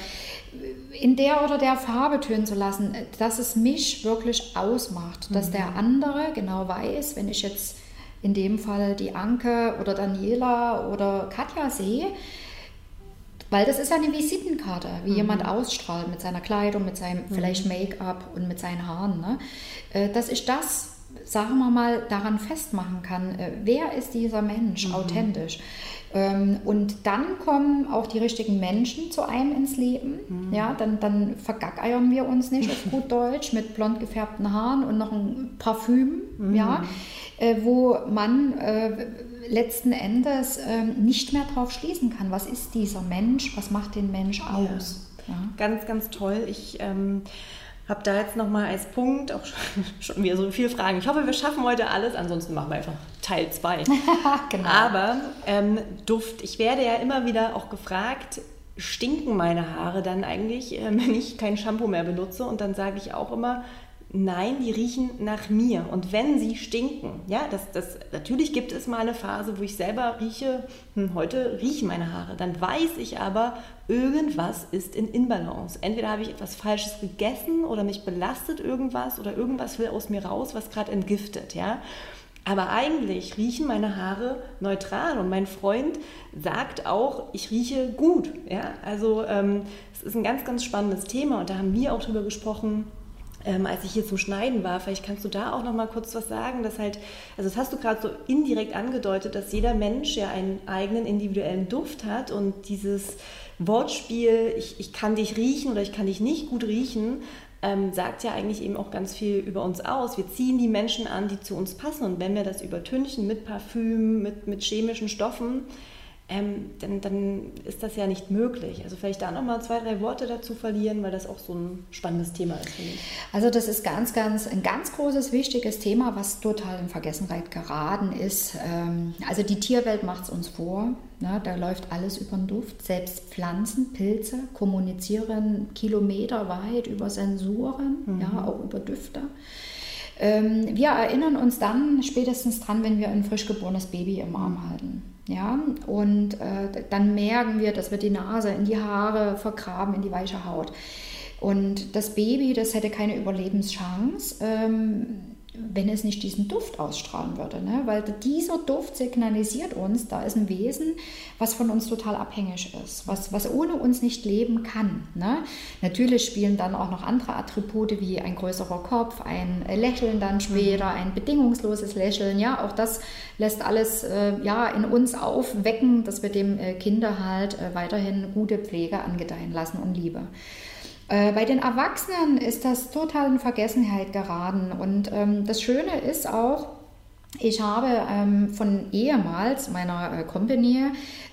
in der oder der Farbe tönen zu lassen, dass es mich wirklich ausmacht, dass mhm. der andere genau weiß, wenn ich jetzt in dem Fall die Anke oder Daniela oder Katja sehe, weil das ist eine Visitenkarte, wie mhm. jemand ausstrahlt mit seiner Kleidung, mit seinem mhm. vielleicht Make-up und mit seinen Haaren. Ne? Äh, dass ich das, sagen wir mal, daran festmachen kann, äh, wer ist dieser Mensch mhm. authentisch. Ähm, und dann kommen auch die richtigen Menschen zu einem ins Leben. Mhm. Ja, dann, dann vergackeiern wir uns nicht auf gut Deutsch mit blond gefärbten Haaren und noch ein Parfüm, mhm. ja, äh, wo man letzten Endes äh, nicht mehr drauf schließen kann. Was ist dieser Mensch? Was macht den Mensch aus? Ja. Ja. Ganz, ganz toll. Ich ähm, habe da jetzt nochmal als Punkt auch schon wieder so viele Fragen. Ich hoffe, wir schaffen heute alles. Ansonsten machen wir einfach Teil 2. genau. Aber ähm, Duft. Ich werde ja immer wieder auch gefragt, stinken meine Haare dann eigentlich, äh, wenn ich kein Shampoo mehr benutze? Und dann sage ich auch immer, Nein, die riechen nach mir. Und wenn sie stinken, ja, das, das, natürlich gibt es mal eine Phase, wo ich selber rieche, hm, heute riechen meine Haare. Dann weiß ich aber, irgendwas ist in Inbalance. Entweder habe ich etwas Falsches gegessen oder mich belastet irgendwas oder irgendwas will aus mir raus, was gerade entgiftet, ja. Aber eigentlich riechen meine Haare neutral und mein Freund sagt auch, ich rieche gut. Ja? Also ähm, es ist ein ganz, ganz spannendes Thema und da haben wir auch drüber gesprochen, ähm, als ich hier zum Schneiden war. Vielleicht kannst du da auch noch mal kurz was sagen, dass halt, also das hast du gerade so indirekt angedeutet, dass jeder Mensch ja einen eigenen individuellen Duft hat und dieses Wortspiel, ich, ich kann dich riechen oder ich kann dich nicht gut riechen, ähm, sagt ja eigentlich eben auch ganz viel über uns aus. Wir ziehen die Menschen an, die zu uns passen und wenn wir das übertünchen mit Parfüm, mit, mit chemischen Stoffen, ähm, dann, dann, ist das ja nicht möglich. Also vielleicht da nochmal zwei, drei Worte dazu verlieren, weil das auch so ein spannendes Thema ist. Finde ich. Also das ist ganz, ganz, ein ganz großes, wichtiges Thema, was total in Vergessenheit geraten ist. Ähm, also die Tierwelt macht es uns vor. Ne? Da läuft alles über den Duft. Selbst Pflanzen, Pilze kommunizieren kilometerweit über Sensoren, mhm. ja, auch über Düfte. Ähm, wir erinnern uns dann spätestens dran, wenn wir ein frisch geborenes Baby im Arm halten. Ja, und äh, dann merken wir, dass wir die Nase in die Haare vergraben, in die weiche Haut. Und das Baby, das hätte keine Überlebenschance. Ähm, wenn es nicht diesen Duft ausstrahlen würde. Ne? Weil dieser Duft signalisiert uns, da ist ein Wesen, was von uns total abhängig ist, was, was ohne uns nicht leben kann. Ne? Natürlich spielen dann auch noch andere Attribute wie ein größerer Kopf, ein Lächeln dann später, mhm. ein bedingungsloses Lächeln. Ja, auch das lässt alles äh, ja, in uns aufwecken, dass wir dem äh, Kinder halt äh, weiterhin gute Pflege angedeihen lassen und Liebe. Äh, bei den Erwachsenen ist das total in Vergessenheit geraten. Und ähm, das Schöne ist auch, ich habe ähm, von ehemals meiner äh, Company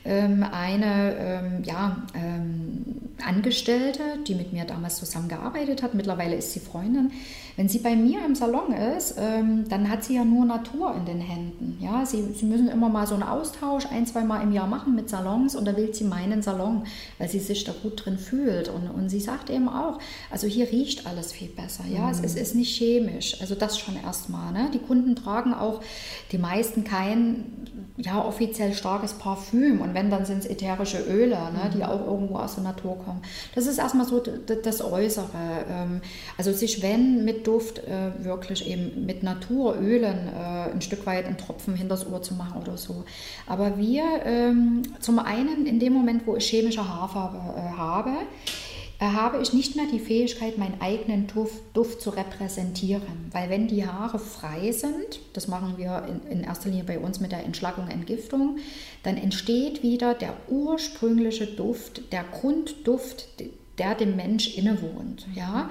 ähm, eine ähm, ja, ähm, Angestellte, die mit mir damals zusammengearbeitet hat, mittlerweile ist sie Freundin, wenn sie bei mir im Salon ist, ähm, dann hat sie ja nur Natur in den Händen. Ja, sie, sie müssen immer mal so einen Austausch ein, zwei Mal im Jahr machen mit Salons und da wählt sie meinen Salon, weil sie sich da gut drin fühlt. Und, und sie sagt eben auch, also hier riecht alles viel besser. Ja, mhm. es, es, ist nicht chemisch. Also das schon erstmal. Ne? Die Kunden tragen auch die meisten kein ja, offiziell starkes Parfüm und wenn, dann sind es ätherische Öle, ne, die mhm. auch irgendwo aus der Natur kommen. Das ist erstmal so das Äußere. Ähm, also sich, wenn mit Duft äh, wirklich eben mit Naturölen äh, ein Stück weit einen Tropfen hinters Ohr zu machen oder so. Aber wir, ähm, zum einen in dem Moment, wo ich chemische Haarfarbe äh, habe, habe ich nicht mehr die Fähigkeit, meinen eigenen Duft, Duft, zu repräsentieren. Weil wenn die Haare frei sind, das machen wir in, in, erster Linie bei uns mit der Entschlackung, Entgiftung, dann entsteht wieder der ursprüngliche Duft, der Grundduft, der dem Mensch innewohnt. Ja?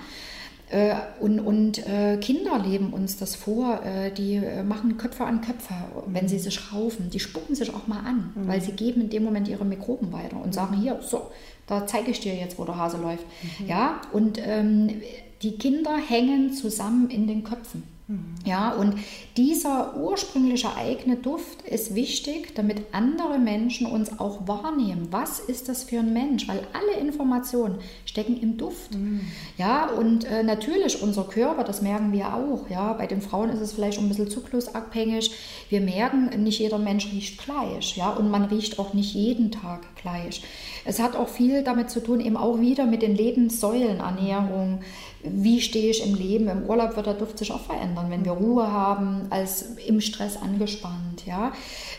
Äh, und, und äh, Kinder leben uns das vor, äh, die machen Köpfe an Köpfe, wenn sie sich raufen. Die spucken sich auch mal an, mhm. weil sie geben in dem Moment ihre Mikroben weiter und sagen, hier, so, da zeige ich dir jetzt, wo der Hase läuft. Mhm. Ja, und ähm, die Kinder hängen zusammen in den Köpfen. Mhm. Ja, und dieser ursprüngliche eigene Duft ist wichtig, damit andere Menschen uns auch wahrnehmen. Was ist das für ein Mensch? Weil alle Informationen stecken im Duft. Mhm. Ja, und äh, natürlich unser Körper, das merken wir auch. Ja, bei den Frauen ist es vielleicht ein bisschen zyklusabhängig. Wir merken, nicht jeder Mensch riecht gleich. Ja, und man riecht auch nicht jeden Tag gleich. Es hat auch viel damit zu tun, eben auch wieder mit den Lebenssäulen, Ernährung, wie stehe ich im Leben. Im Urlaub wird der Duft sich auch verändern, wenn wir Ruhe haben, als im Stress angespannt. Ja?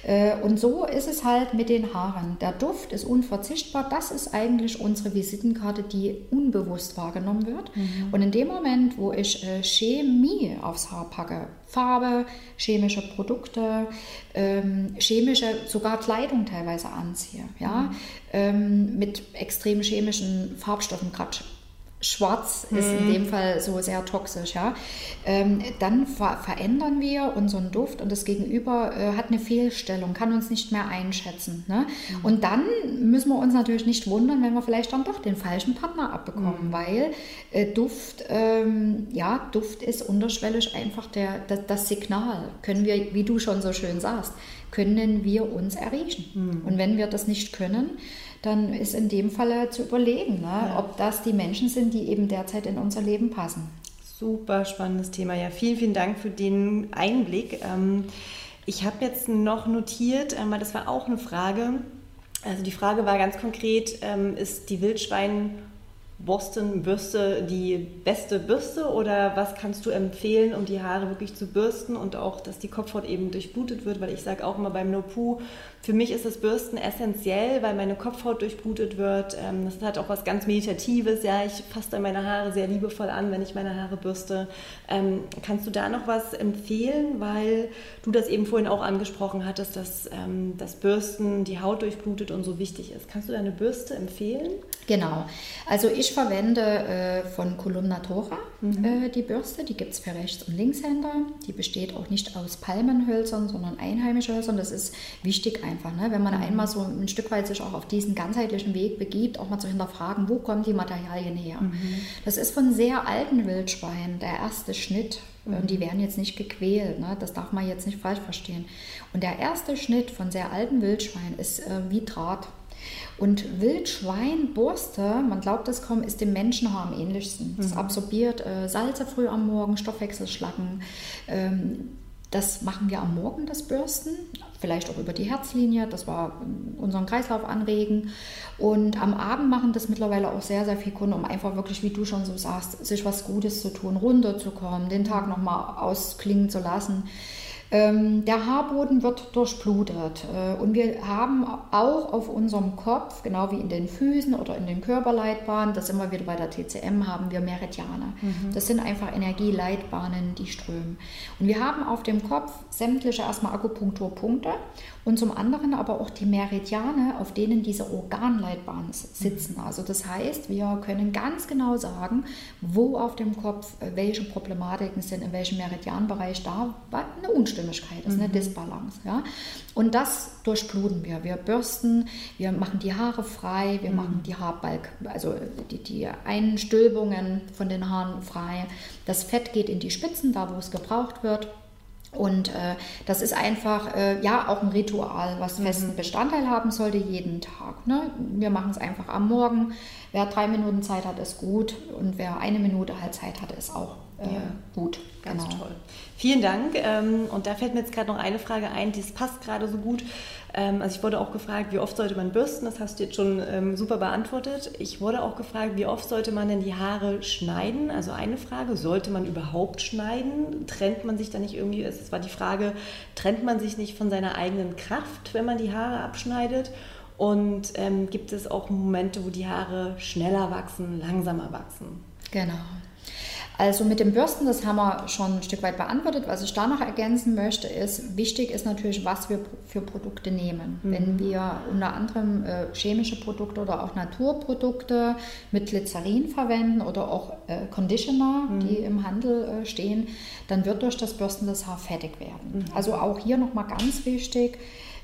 Äh, und so ist es halt mit den Haaren. Der Duft ist unverzichtbar. Das ist eigentlich unsere Visitenkarte, die unbewusst wahrgenommen wird. Mhm. Und in dem Moment, wo ich äh, Chemie aufs Haar packe, Farbe, chemische Produkte, ähm, chemische, sogar Kleidung teilweise anziehe, ja, mhm. ähm, mit extrem chemischen Farbstoffen, gerade Schwarz ist in mhm. dem Fall so sehr toxisch, ja. Ähm, dann ver verändern wir unseren Duft und das Gegenüber äh, hat eine Fehlstellung, kann uns nicht mehr einschätzen. Ne? Mhm. Und dann müssen wir uns natürlich nicht wundern, wenn wir vielleicht dann doch den falschen Partner abbekommen, mhm. weil äh, Duft, ähm, ja, Duft ist unterschwellig einfach der, der, das Signal. Können wir, wie du schon so schön sagst, können wir uns erriechen. Mhm. Und wenn wir das nicht können, dann ist in dem Fall zu überlegen, ne, ja. ob das die Menschen sind, die eben derzeit in unser Leben passen. Super spannendes Thema. Ja, vielen, vielen Dank für den Einblick. Ähm, ich habe jetzt noch notiert, ähm, weil das war auch eine Frage. Also die Frage war ganz konkret, ähm, ist die Wildschwein Boston-Bürste die beste Bürste oder was kannst du empfehlen, um die Haare wirklich zu bürsten und auch, dass die Kopfhaut eben durchblutet wird? Weil ich sage auch immer beim No-Poo, für mich ist das Bürsten essentiell, weil meine Kopfhaut durchblutet wird. Ähm, das hat auch was ganz Meditatives. Ja, ich fasse dann meine Haare sehr liebevoll an, wenn ich meine Haare bürste. Ähm, kannst du da noch was empfehlen, weil du das eben vorhin auch angesprochen hattest, dass ähm, das Bürsten die Haut durchblutet und so wichtig ist. Kannst du da eine Bürste empfehlen? Genau. Also ich verwende äh, von Columna Tora mhm. äh, die Bürste. Die gibt es für Rechts- und Linkshänder. Die besteht auch nicht aus Palmenhölzern, sondern einheimische Hölzern. Das ist wichtig einfach. Ne? Wenn man mhm. einmal so ein Stück weit sich auch auf diesen ganzheitlichen Weg begibt, auch mal zu hinterfragen, wo kommen die Materialien her. Mhm. Das ist von sehr alten Wildschweinen der erste Schnitt. Mhm. Und die werden jetzt nicht gequält. Ne? Das darf man jetzt nicht falsch verstehen. Und der erste Schnitt von sehr alten Wildschweinen ist äh, wie Draht. Und Wildschweinborste, man glaubt es kaum, ist dem Menschenhaar am ähnlichsten. Es mhm. absorbiert äh, Salze früh am Morgen, Stoffwechselschlacken, ähm, das machen wir am Morgen, das Bürsten, vielleicht auch über die Herzlinie, das war unseren Kreislauf anregen. Und am Abend machen das mittlerweile auch sehr, sehr viele Kunden, um einfach wirklich, wie du schon so sagst, sich was Gutes zu tun, runterzukommen, den Tag nochmal ausklingen zu lassen. Ähm, der Haarboden wird durchblutet äh, und wir haben auch auf unserem Kopf, genau wie in den Füßen oder in den Körperleitbahnen, das sind wir wieder bei der TCM, haben wir Meridiane. Mhm. Das sind einfach Energieleitbahnen, die strömen. Und wir haben auf dem Kopf sämtliche erstmal Akupunkturpunkte und zum anderen aber auch die Meridiane, auf denen diese Organleitbahnen sitzen. Mhm. Also das heißt, wir können ganz genau sagen, wo auf dem Kopf äh, welche Problematiken sind, in welchem Meridianbereich da eine Unstimmigkeit ist, eine mhm. Disbalance. Ja? Und das durchbluten wir. Wir bürsten, wir machen die Haare frei, wir mhm. machen die Haarbalk, also die, die Einstülbungen von den Haaren frei. Das Fett geht in die Spitzen, da wo es gebraucht wird. Und äh, das ist einfach äh, ja auch ein Ritual, was mhm. festen Bestandteil haben sollte jeden Tag. Ne? Wir machen es einfach am Morgen. Wer drei Minuten Zeit hat, ist gut. Und wer eine Minute halt Zeit hat, ist auch äh, ja. gut. Ganz genau. toll. Vielen Dank. Ähm, und da fällt mir jetzt gerade noch eine Frage ein, die passt gerade so gut. Ähm, also ich wurde auch gefragt, wie oft sollte man bürsten? Das hast du jetzt schon ähm, super beantwortet. Ich wurde auch gefragt, wie oft sollte man denn die Haare schneiden? Also eine Frage, sollte man überhaupt schneiden? Trennt man sich da nicht irgendwie? Es war die Frage, trennt man sich nicht von seiner eigenen Kraft, wenn man die Haare abschneidet? Und ähm, gibt es auch Momente, wo die Haare schneller wachsen, langsamer wachsen? Genau. Also mit dem Bürsten, das haben wir schon ein Stück weit beantwortet. Was ich da noch ergänzen möchte, ist, wichtig ist natürlich, was wir für Produkte nehmen. Mhm. Wenn wir unter anderem äh, chemische Produkte oder auch Naturprodukte mit Glycerin verwenden oder auch äh, Conditioner, mhm. die im Handel äh, stehen, dann wird durch das Bürsten das Haar fettig werden. Mhm. Also auch hier nochmal ganz wichtig,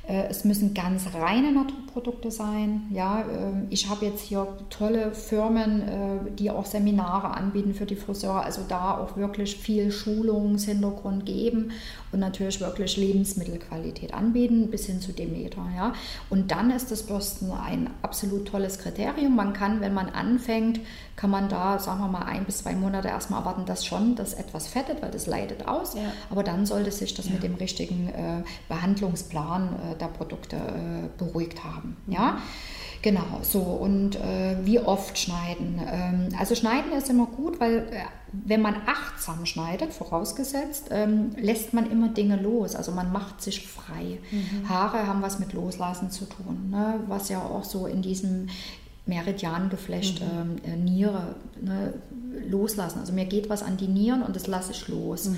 es müssen ganz reine Naturprodukte sein. Ja, ähm, ich habe jetzt hier tolle Firmen, äh, die auch Seminare anbieten für die Friseure, also da auch wirklich viel Schulungshintergrund geben und natürlich wirklich Lebensmittelqualität anbieten, bis hin zu Demeter. Ja. Und dann ist das Bürsten ein absolut tolles Kriterium. Man kann, wenn man anfängt, kann man da, sagen wir mal, ein bis zwei Monate erstmal erwarten, dass schon das etwas fettet, weil das leidet aus. Ja. Aber dann sollte sich das ja. mit dem richtigen äh, Behandlungsplan äh, der Produkte äh, beruhigt haben. Ja. Genau, so und äh, wie oft schneiden. Ähm, also schneiden ist immer gut, weil äh, wenn man achtsam schneidet, vorausgesetzt, ähm, lässt man immer Dinge los. Also man macht sich frei. Mhm. Haare haben was mit Loslassen zu tun, ne? was ja auch so in diesem Meridiangeflecht mhm. ähm, äh, Niere ne, loslassen. Also mir geht was an die Nieren und das lasse ich los. Mhm.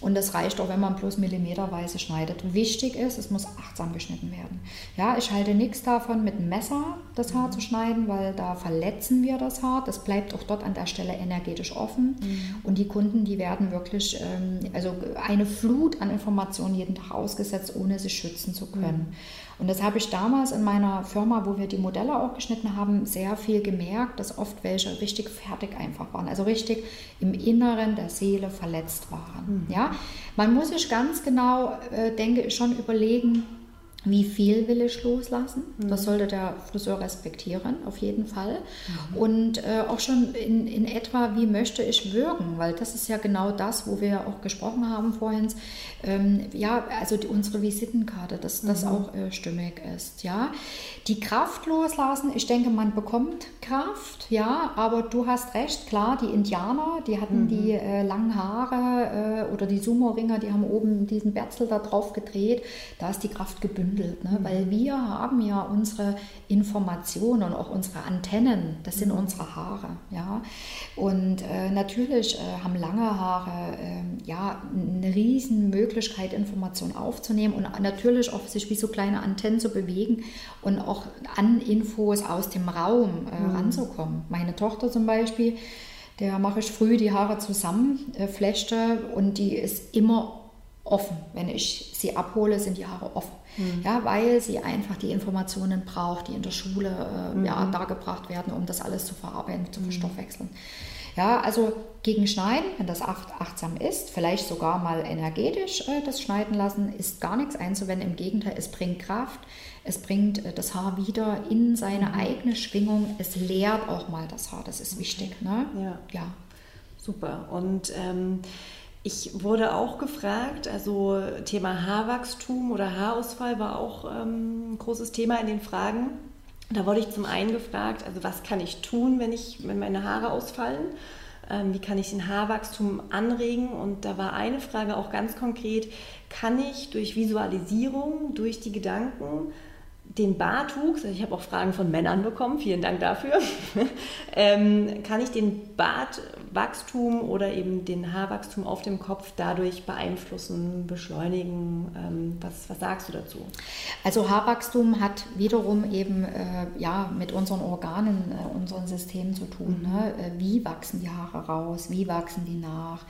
Und das reicht auch, wenn man bloß millimeterweise schneidet. Wichtig ist, es muss achtsam geschnitten werden. Ja, ich halte nichts davon, mit einem Messer das Haar mhm. zu schneiden, weil da verletzen wir das Haar. Das bleibt auch dort an der Stelle energetisch offen. Mhm. Und die Kunden, die werden wirklich, ähm, also eine Flut an Informationen jeden Tag ausgesetzt, ohne sich schützen zu können. Und das habe ich damals in meiner Firma, wo wir die Modelle auch geschnitten haben, sehr viel gemerkt, dass oft welche richtig fertig einfach waren, also richtig im Inneren der Seele verletzt waren. Mhm. Ja? Man muss sich ganz genau, äh, denke ich, schon überlegen, wie viel will ich loslassen? Mhm. Das sollte der Friseur respektieren, auf jeden Fall. Mhm. Und äh, auch schon in, in etwa, wie möchte ich wirken? Weil das ist ja genau das, wo wir auch gesprochen haben vorhin. Ähm, ja, also die, unsere Visitenkarte, dass das mhm. auch äh, stimmig ist. Ja, die Kraft loslassen. Ich denke, man bekommt Kraft, ja, aber du hast recht, klar, die Indianer, die hatten mhm. die äh, langen Haare äh, oder die Sumo-Ringer, die haben oben diesen Bärzel da drauf gedreht. Da ist die Kraft gebündelt, ne? Mhm. weil wir haben ja unsere Informationen und auch unsere Antennen, das sind mhm. unsere Haare, ja. Und äh, natürlich äh, haben lange Haare ähm, ja eine riesen Möglichkeit, Informationen aufzunehmen und natürlich auch sich wie so kleine Antennen zu bewegen und auch an Infos aus dem Raum äh, mhm. ranzukommen. Meine Tochter zum Beispiel, der mache ich früh die Haare zusammen, äh, flechte und die ist immer offen. Wenn ich sie abhole, sind die Haare offen. Mhm. Ja, weil sie einfach die Informationen braucht, die in der Schule äh, mhm. ja, dargebracht werden, um das alles zu verarbeiten, zu mhm. verstoffwechseln. Ja, also gegen Schneiden, wenn das achtsam ist, vielleicht sogar mal energetisch äh, das Schneiden lassen, ist gar nichts einzuwenden. Im Gegenteil, es bringt Kraft, es bringt äh, das Haar wieder in seine mhm. eigene Schwingung, es leert auch mal das Haar, das ist wichtig. Ne? Ja. ja. Super. Und ähm, Ich wurde auch gefragt, also Thema Haarwachstum oder Haarausfall war auch ähm, ein großes Thema in den Fragen. Da wurde ich zum einen gefragt, also was kann ich tun, wenn, ich, wenn meine Haare ausfallen? Ähm, wie kann ich den Haarwachstum anregen? Und da war eine Frage auch ganz konkret, kann ich durch Visualisierung, durch die Gedanken den Bartwuchs, also ich habe auch Fragen von Männern bekommen, vielen Dank dafür, ähm, kann ich den Bartwachstum oder eben den Haarwachstum auf dem Kopf dadurch beeinflussen, beschleunigen? Ähm, was, was sagst du dazu? Also Haarwachstum hat wiederum eben äh, ja, mit unseren Organen, äh, unseren Systemen zu tun. Mhm. Ne? Äh, wie wachsen die Haare raus? Wie wachsen die nach?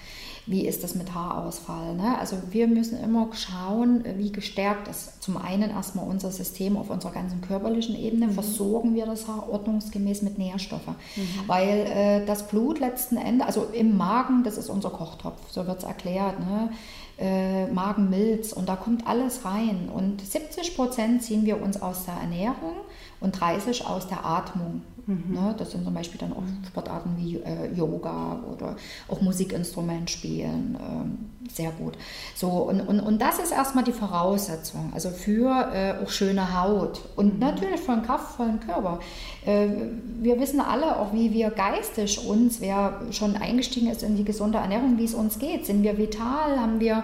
Wie ist das mit Haarausfall. Ne? Also wir müssen immer schauen, wie gestärkt ist zum einen erstmal unser System auf unserer ganzen körperlichen Ebene, mhm. versorgen wir das Haar ordnungsgemäß mit Nährstoffen. Mhm. Weil äh, das Blut letzten Endes, also im Magen, das ist unser Kochtopf, so wird es erklärt, ne? äh, Magenmilz und da kommt alles rein. Und 70 Prozent ziehen wir uns aus der Ernährung und 30 aus der Atmung. Mhm. Ne? Das sind zum Beispiel dann auch Sportarten wie äh, Yoga oder auch Musikinstrument spielen. Ähm, sehr gut. So, und, und, und das ist erstmal die Voraussetzung, also für äh, auch schöne Haut und mhm. natürlich für einen kraftvollen Körper. Äh, wir wissen alle auch, wie wir geistig uns, wer schon eingestiegen ist in die gesunde Ernährung, wie es uns geht. Sind wir vital? Haben wir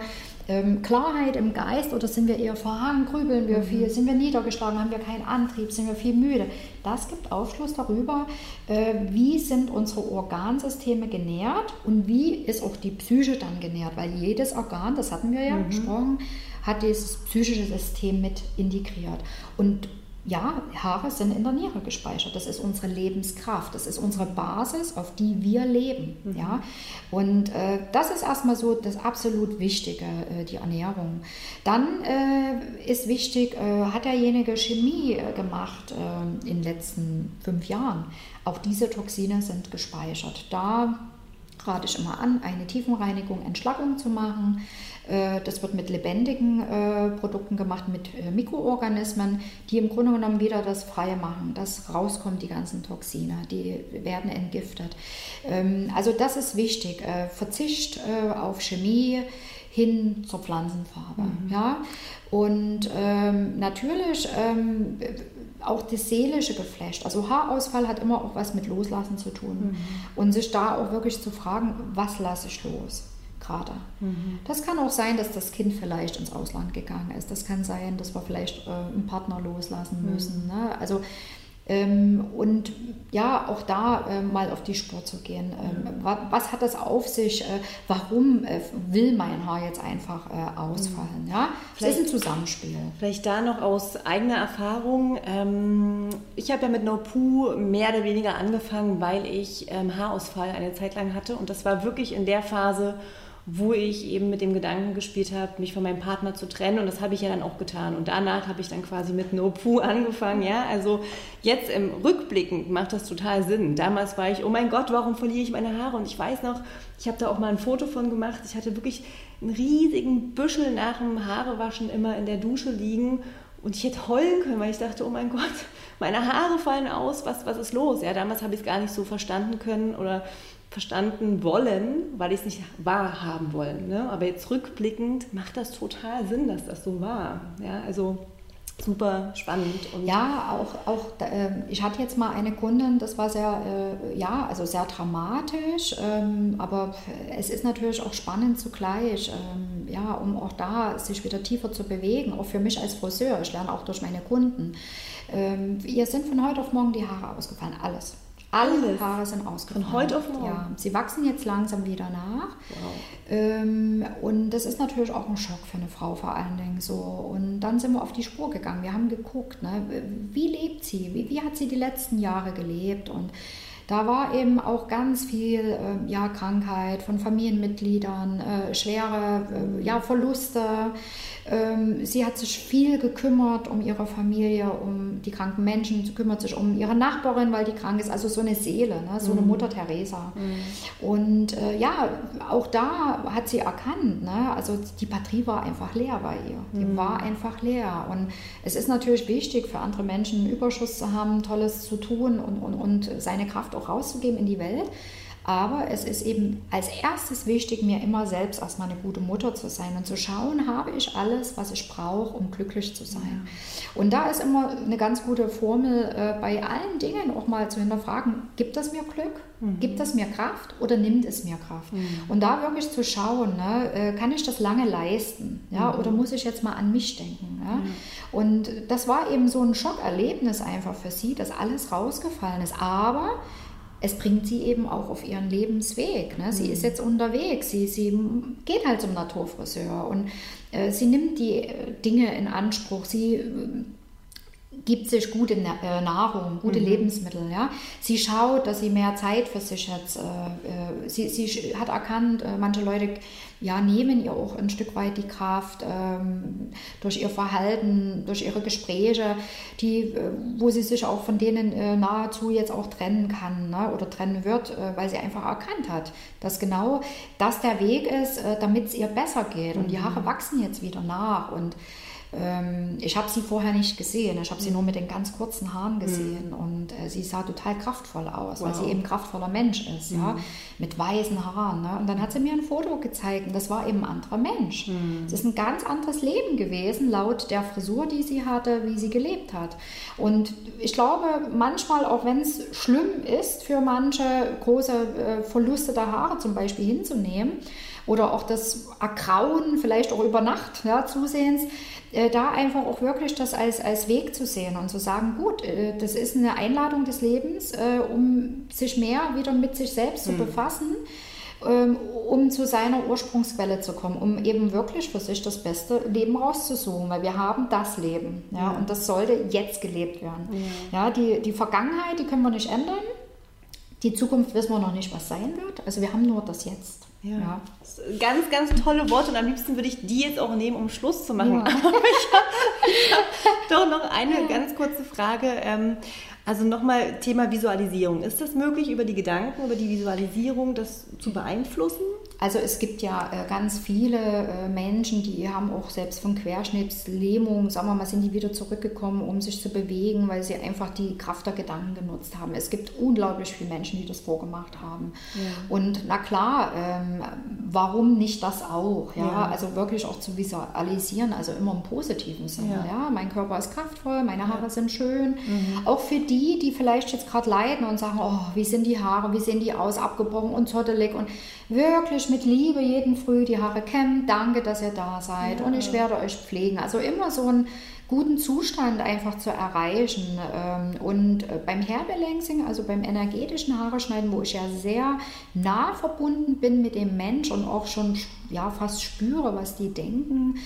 ähm, Klarheit im Geist oder sind wir eher verhangen, grübeln wir mhm. viel, sind wir niedergeschlagen, haben wir keinen Antrieb, sind wir viel müde. Das gibt Aufschluss darüber, äh, wie sind unsere Organsysteme genährt und wie ist auch die Psyche dann genährt, weil jedes Organ, das hatten wir ja mhm. besprochen, hat dieses psychische System mit integriert. Und ja, Haare sind in der Niere gespeichert. Das ist unsere Lebenskraft. Das ist unsere Basis, auf die wir leben. Mhm. Ja? Und äh, das ist erstmal so das absolut Wichtige, äh, die Ernährung. Dann äh, ist wichtig, äh, hat derjenige Chemie äh, gemacht äh, in den letzten fünf Jahren. Auch diese Toxine sind gespeichert. Da rate ich immer an, eine Tiefenreinigung, Entschlackung zu machen. Äh, das wird mit lebendigen äh, Produkten gemacht, mit äh, Mikroorganismen, die im Grunde genommen wieder das Freie machen, dass rauskommt die ganzen Toxine, die werden entgiftet. Ähm, also das ist wichtig. Verzicht auf Chemie hin zur Pflanzenfarbe. Mhm. Ja? Und ähm, natürlich ähm, auch das seelische Geflecht. Also Haarausfall hat immer auch was mit Loslassen zu tun. Mhm. Und sich da auch wirklich zu fragen, was lasse ich los? Gerade. Mhm. Das kann auch sein, dass das Kind vielleicht ins Ausland gegangen ist. Das kann sein, dass wir vielleicht äh, einen Partner loslassen mhm. müssen. Mhm. Ne? Also ähm, und ja, auch da äh, mal auf die Spur zu gehen. Ähm, was, was, hat das auf sich? Äh, warum äh, will mein Haar jetzt einfach äh, ausfallen? Ja? Vielleicht, das ist ein Zusammenspiel. Vielleicht da noch aus eigener Erfahrung. Ähm, ich habe ja mit No Poo mehr oder weniger angefangen, weil ich ähm, Haarausfall eine Zeit lang hatte. Und das war wirklich in der Phase, wo ich eben mit dem Gedanken gespielt habe, mich von meinem Partner zu trennen. Und das habe ich ja dann auch getan. Und danach habe ich dann quasi mit No Poo angefangen. Ja, also jetzt im Rückblicken macht das total Sinn. Damals war ich, oh mein Gott, warum verliere ich meine Haare? Und ich weiß noch, ich habe da auch mal ein Foto von gemacht. Ich hatte wirklich einen riesigen Büschel nach dem Haarewaschen immer in der Dusche liegen. Und ich hätte heulen können, weil ich dachte, oh mein Gott, meine Haare fallen aus, was, was ist los? Ja, damals habe ich es gar nicht so verstanden können oder verstanden wollen, weil ich es nicht wahrhaben wollen. Ne? Aber jetzt rückblickend macht das total Sinn, dass das so war. Ja, also super spannend. Und ja, auch, auch äh, ich hatte jetzt mal eine Kundin, das war sehr, äh, ja, also sehr dramatisch, ähm, aber es ist natürlich auch spannend zugleich, ähm, ja, um auch da sich wieder tiefer zu bewegen, auch für mich als Friseur, ich lerne auch durch meine Kunden. Ähm, ihr sind von heute auf morgen die Haare ausgefallen, alles. Alle Haare sind ausgefallen. Von heute auf morgen? Ja, sie wachsen jetzt langsam wieder nach. Wow. Ähm, und das ist natürlich auch ein Schock für eine Frau vor allen Dingen so. Und dann sind wir auf die Spur gegangen. Wir haben geguckt, ne, wie lebt sie? Wie, wie hat sie die letzten Jahre gelebt? Und da war eben auch ganz viel äh, ja, Krankheit von Familienmitgliedern, äh, schwere äh, ja, Verluste. Ähm, sie hat sich viel gekümmert um ihre Familie, um die kranken Menschen, sie kümmert sich um ihre Nachbarin, weil die krank ist. Also so eine Seele, ne? so eine mhm. Mutter Teresa. Mhm. Und äh, ja, auch da hat sie erkannt, ne? also die Batterie war einfach leer bei ihr. Die mhm. war einfach leer. Und es ist natürlich wichtig für andere Menschen einen Überschuss zu haben, Tolles zu tun und, und, und seine Kraft auch rauszugeben in die Welt. Aber es ist eben als erstes wichtig, mir immer selbst erstmal eine gute Mutter zu sein und zu schauen, habe ich alles, was ich brauche, um glücklich zu sein. Ja. Und da ist immer eine ganz gute Formel, äh, bei allen Dingen auch mal zu hinterfragen, gibt das mir Glück? Mhm. Gibt das mir Kraft oder nimmt es mir Kraft? Mhm. Und da wirklich zu schauen, ne, äh, kann ich das lange leisten? Ja, mhm. Oder muss ich jetzt mal an mich denken? Ja? Und das war eben so ein Schockerlebnis einfach für sie, dass alles rausgefallen ist. Aber es bringt sie eben auch auf ihren Lebensweg. Ne? Sie mhm. ist jetzt unterwegs, sie, sie geht halt zum Naturfriseur und äh, sie nimmt die äh, Dinge in Anspruch. Sie äh, gibt sich gute äh, Nahrung, gute mhm. Lebensmittel. Ja? Sie schaut, dass sie mehr Zeit für sich hat. Äh, äh, sie, sie hat erkannt, manche Leute ja, nehmen ihr auch ein Stück weit die Kraft ähm, durch ihr Verhalten, durch ihre Gespräche, die, wo sie sich auch von denen nahezu jetzt auch trennen kann ne? oder trennen wird, weil sie einfach erkannt hat, dass genau das der Weg ist, damit es ihr besser geht. Und die mhm. Haare wachsen jetzt wieder nach und ähm, ich habe sie vorher nicht gesehen. Ich habe sie mhm. nur mit den ganz kurzen Haaren gesehen mhm. und äh, sie sah total kraftvoll aus, wow. weil sie eben kraftvoller Mensch ist, mhm. ja, mit weißen Haaren. Ne? Und dann hat sie mir ein Foto gezeigt und das war eben ein anderer Mensch. Mhm. Es ist ein ganz anderes Leben gewesen, laut der Frisur, die sie hatte, wie sie gelebt hat. Und ich glaube, manchmal, auch wenn es schlimm ist für manche, große äh, Verluste der Haare zum Beispiel hinzunehmen, oder auch das Ergrauen, vielleicht auch über Nacht ja, zusehends, da einfach auch wirklich das als, als Weg zu sehen und zu sagen, gut, äh, das ist eine Einladung des Lebens, äh, um sich mehr wieder mit sich selbst mhm. zu befassen, ähm, um zu seiner Ursprungsquelle zu kommen, um eben wirklich für sich das beste Leben rauszusuchen, weil wir haben das Leben ja, ja. und das sollte jetzt gelebt werden. Ja. ja, die, die Vergangenheit, die können wir nicht ändern, die Zukunft wissen wir noch nicht, was sein wird, also wir haben nur das Jetzt. Ja. ja. Ganz, ganz tolle Worte und am liebsten würde ich die jetzt auch nehmen, um Schluss zu machen. Ja. Aber ich habe hab doch noch eine ja. ganz kurze Frage. Ähm, also nochmal Thema Visualisierung. Ist das möglich, über die Gedanken, über die Visualisierung das zu beeinflussen? Also es gibt ja äh, ganz viele äh, Menschen, die haben auch selbst von Querschnittslähmung, sagen wir mal, sind die wieder zurückgekommen, um sich zu bewegen, weil sie einfach die Kraft der Gedanken genutzt haben. Es gibt unglaublich viele Menschen, die das vorgemacht haben. Ja. Und na klar, ähm, warum nicht das auch? Ja? ja? Also wirklich auch zu visualisieren, also immer im positiven Sinne. Ja. ja? Mein Körper ist kraftvoll, meine Haare sind schön. Mhm. Auch für die, die vielleicht jetzt gerade leiden und sagen, oh, wie sind die Haare, wie sehen die aus, abgebrochen und zottelig und wirklich mit Liebe jeden Früh die Haare kämmt. Danke, dass ihr da seid ja. und ich werde euch pflegen. Also immer so einen guten Zustand einfach zu erreichen. Ähm, und äh, beim Hairbalancing, also beim energetischen Haare schneiden, wo ich ja sehr nah verbunden bin mit dem Mensch und auch schon ja, fast spüre, was die denken,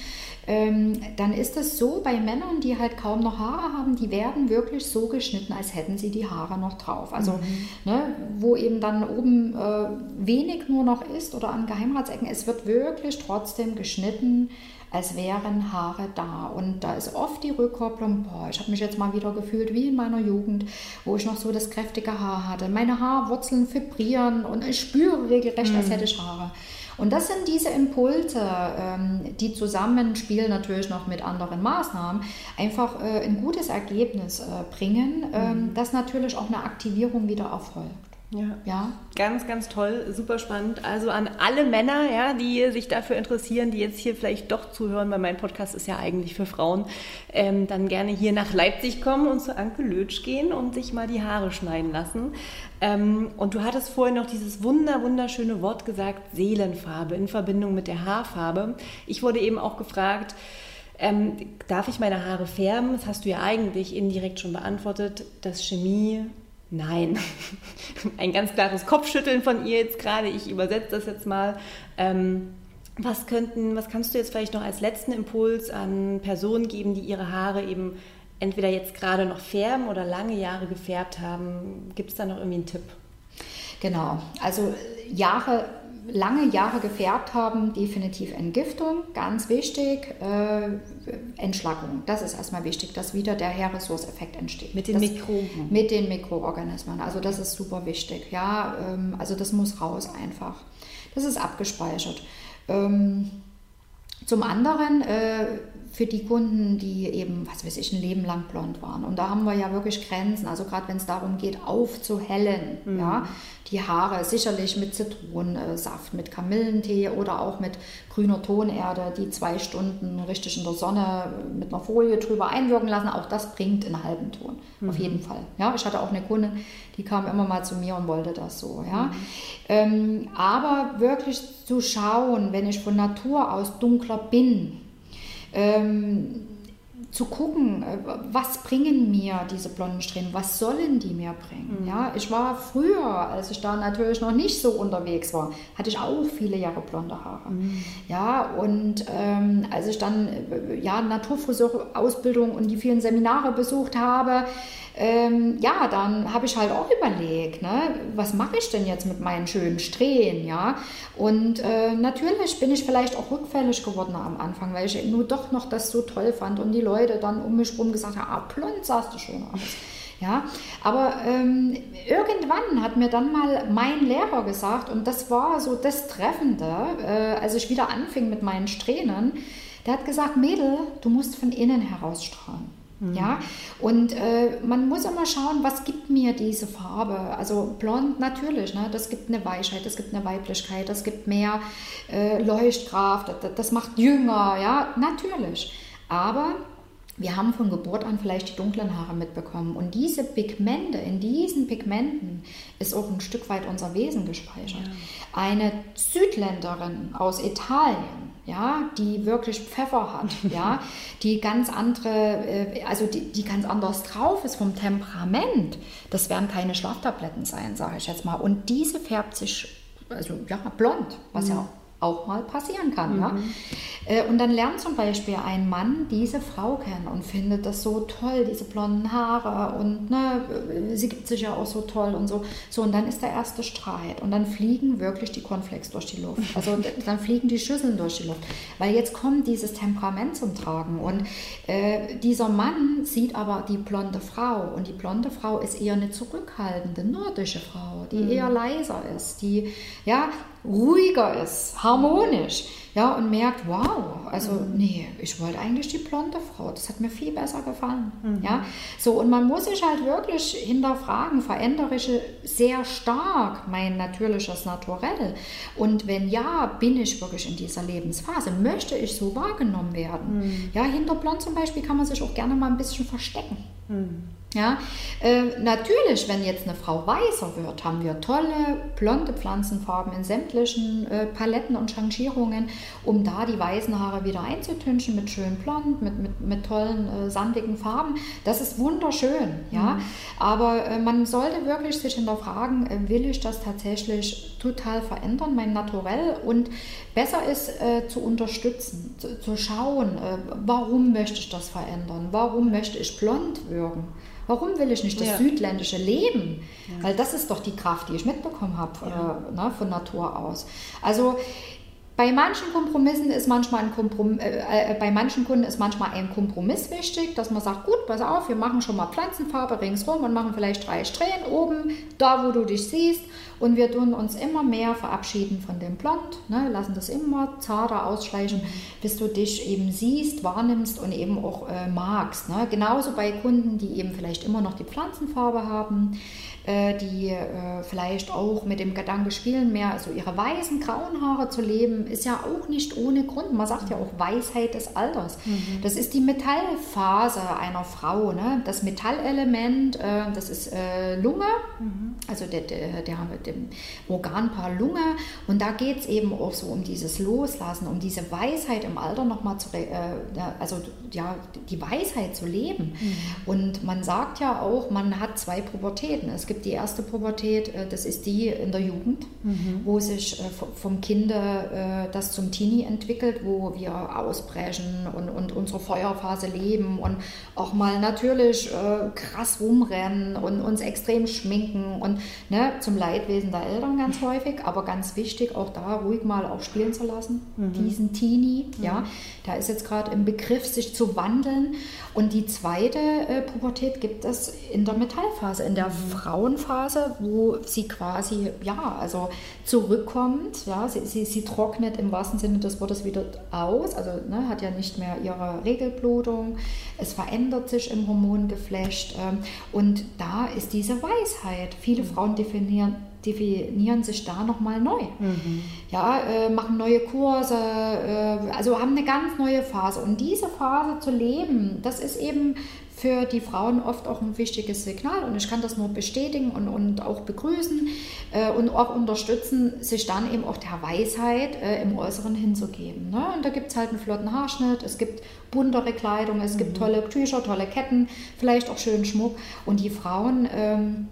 ähm, dann ist es so bei Männern, die halt kaum noch Haare haben, die werden wirklich so geschnitten, als hätten sie die Haare noch drauf. Also mhm. ne, wo eben dann oben äh, wenig nur noch ist oder an Geheimratsecken, es wird wirklich trotzdem geschnitten als wären Haare da. Und da ist oft die Rückkopplung, boah, ich habe mich jetzt mal wieder gefühlt wie in meiner Jugend, wo ich noch so das kräftige Haar hatte. Meine Haarwurzeln vibrieren und ich spüre regelrecht, mhm. als hätte ich Haare. Und das sind diese Impulse, ähm, die zusammenspielen natürlich noch mit anderen Maßnahmen, einfach äh, ein gutes Ergebnis äh, bringen, ähm, mhm. dass natürlich auch eine Aktivierung wieder erfolgt. Ja. ja. Ganz, ganz toll, super spannend. Also an alle Männer, ja, die sich dafür interessieren, die jetzt hier vielleicht doch zuhören, weil mein Podcast ist ja eigentlich für Frauen, ähm, dann gerne hier nach Leipzig kommen und zu Anke Lötsch gehen und sich mal die Haare schneiden lassen. Ähm, und du hattest vorhin noch dieses wunder, wunderschöne Wort gesagt, Seelenfarbe in Verbindung mit der Haarfarbe. Ich wurde eben auch gefragt, ähm, darf ich meine Haare färben? Das hast du ja eigentlich indirekt schon beantwortet, dass Chemie Nein. Ein ganz klares Kopfschütteln von ihr jetzt gerade. Ich übersetze das jetzt mal. Ähm, was könnten, was kannst du jetzt vielleicht noch als letzten Impuls an Personen geben, die ihre Haare eben entweder jetzt gerade noch färben oder lange Jahre gefärbt haben? Gibt es da noch irgendwie einen Tipp? Genau, also Jahre lange Jahre gefärbt haben, definitiv Entgiftung, ganz wichtig. Äh, Entschlackung, das ist erstmal wichtig, dass wieder der Hair-Ressource-Effekt entsteht. Mit den das, Mikroben. Mit den Mikroorganismen, also das ist super wichtig. Ja, ähm, also das muss raus einfach. Das ist abgespeichert. Ähm, zum anderen, äh, für die Kunden, die eben, was weiß ich, ein Leben lang blond waren. Und da haben wir ja wirklich Grenzen. Also gerade wenn es darum geht, aufzuhellen, mhm. ja, die Haare sicherlich mit Zitronensaft, mit Kamillentee oder auch mit grüner Tonerde, die zwei Stunden richtig in der Sonne mit einer Folie drüber einwirken lassen. Auch das bringt einen halben Ton, mhm. auf jeden Fall. Ja, ich hatte auch eine Kundin, die kam immer mal zu mir und wollte das so. Ja. Mhm. Ähm, aber wirklich zu schauen, wenn ich von Natur aus dunkler bin, ähm, zu gucken, äh, was bringen mir diese blonden Strähnen, was sollen die mir bringen. Mhm. Ja, ich war früher, als ich da natürlich noch nicht so unterwegs war, hatte ich auch viele Jahre blonde Haare. Mhm. Ja, und ähm, als ich dann äh, ja, Naturfriseur-Ausbildung und die vielen Seminare besucht habe, ähm, ja, dann habe ich halt auch überlegt, ne, was mache ich denn jetzt mit meinen schönen Strähnen, ja? Und äh, natürlich bin ich vielleicht auch rückfällig geworden am Anfang, weil ich nur doch noch das so toll fand und die Leute dann um mich herum gesagt haben, ah, blond sahst du schon aus. Ja, aber ähm, irgendwann hat mir dann mal mein Lehrer gesagt, und das war so das Treffende, äh, als ich wieder anfing mit meinen Strähnen, der hat gesagt, Mädel, du musst von innen heraus strahlen. Mhm. Ja, und äh, man muss immer schauen, was gibt mir diese Farbe. Also blond natürlich, ne? das gibt eine Weichheit, das gibt eine Weiblichkeit, das gibt mehr äh, Leuchtkraft, das, das macht jünger, ja, natürlich. Aber wir haben von Geburt an vielleicht die dunklen Haare mitbekommen. Und diese Pigmente, in diesen Pigmenten ist auch ein Stück weit unser Wesen gespeichert. Ja. Eine Südländerin aus Italien, ja, die wirklich Pfeffer hat, ja, die ganz andere, äh, also die, die ganz anders drauf ist vom Temperament, das werden keine Schlaftabletten sein, sage ich jetzt mal. Und diese färbt sich, also ja, blond, was mhm. ja auch mal passieren kann. Mhm. Ja? Äh, und dann lernt zum Beispiel ein Mann diese Frau kennen und findet das so toll, diese blonden Haare und ne, sie gibt sich ja auch so toll und so. So, und dann ist der erste Streit und dann fliegen wirklich die Cornflakes durch die Luft. Also dann fliegen die Schüsseln durch die Luft, weil jetzt kommt dieses Temperament zum Tragen und äh, dieser Mann sieht aber die blonde Frau und die blonde Frau ist eher eine zurückhaltende nordische Frau, die mhm. eher leiser ist, die ja ruhiger ist, harmonisch, ja, und merkt, wow, also mhm. nee, ich wollte eigentlich die blonde Frau, das hat mir viel besser gefallen, mhm. ja, so, und man muss sich halt wirklich hinterfragen, verändere ich sehr stark mein natürliches Naturell und wenn ja, bin ich wirklich in dieser Lebensphase, möchte ich so wahrgenommen werden, mhm. ja, hinter blond zum Beispiel kann man sich auch gerne mal ein bisschen verstecken, mhm. Ja, äh, natürlich, wenn jetzt eine Frau weißer wird, haben wir tolle blonde Pflanzenfarben in sämtlichen äh, Paletten und Changierungen, um da die weißen Haare wieder einzutünchen mit schön blond, mit, mit, mit tollen äh, sandigen Farben. Das ist wunderschön, ja. Mhm. Aber äh, man sollte wirklich sich hinterfragen, äh, will ich das tatsächlich total verändern, mein Naturell? Und besser ist äh, zu unterstützen, zu, zu schauen, warum möchte ich das verändern? Warum möchte ich blond wirken? Warum will ich nicht das ja. südländische Leben? Ja. Weil das ist doch die Kraft, die ich mitbekommen habe ja. äh, ne, von Natur aus. Also bei manchen Kompromissen ist manchmal ein Komprom äh, äh, bei manchen Kunden ist manchmal ein Kompromiss wichtig, dass man sagt, gut, pass auf, wir machen schon mal Pflanzenfarbe ringsrum und machen vielleicht drei Strähnen oben, da wo du dich siehst und wir tun uns immer mehr verabschieden von dem Blond, ne, lassen das immer zarter ausschleichen, bis du dich eben siehst, wahrnimmst und eben auch äh, magst. Ne? Genauso bei Kunden, die eben vielleicht immer noch die Pflanzenfarbe haben, die äh, vielleicht auch mit dem Gedanke spielen, mehr also ihre weißen, grauen Haare zu leben, ist ja auch nicht ohne Grund. Man sagt ja auch Weisheit des Alters. Mhm. Das ist die Metallphase einer Frau. Ne? Das Metallelement, äh, das ist Lunge, mhm. also der, der, der, dem Organpaar Lunge. Und da geht es eben auch so um dieses Loslassen, um diese Weisheit im Alter nochmal zu, also ja, die Weisheit zu leben. Mhm. Und man sagt ja auch, man hat zwei Pubertäten. Es gibt die erste Pubertät, äh, das ist die in der Jugend, mhm. wo sich äh, vom Kinder äh, das zum Teenie entwickelt, wo wir ausbrechen und, und unsere Feuerphase leben und auch mal natürlich krass rumrennen und uns extrem schminken und ne, zum Leidwesen der Eltern ganz häufig, aber ganz wichtig, auch da ruhig mal auch spielen zu lassen, mhm. diesen Teenie, mhm. ja, der ist jetzt gerade im Begriff, sich zu wandeln und die zweite Pubertät gibt es in der Metallphase, in der mhm. Frau Frauenphase, wo sie quasi, ja, also zurückkommt, ja, sie, sie, sie trocknet trocknet im wahrsten Sinne des Wortes wieder aus, also ne, hat ja nicht mehr ihre Regelblutung, es verändert sich im Hormongeflecht ähm, und da ist diese Weisheit. Viele mhm. Frauen definieren, definieren sich da nochmal neu. Mhm. Ja, äh, machen neue Kurse, äh, also haben eine ganz neue Phase. Und diese Phase zu leben, das ist eben für die Frauen oft auch ein wichtiges Signal und ich kann das nur bestätigen und, und auch begrüßen äh, und auch unterstützen, sich dann eben auch der Weisheit äh, im Äußeren hinzugeben. Ne? Und da gibt es halt einen flotten Haarschnitt, es gibt buntere Kleidung, es mhm. gibt tolle Tücher, tolle Ketten, vielleicht auch schönen Schmuck und die Frauen... Ähm,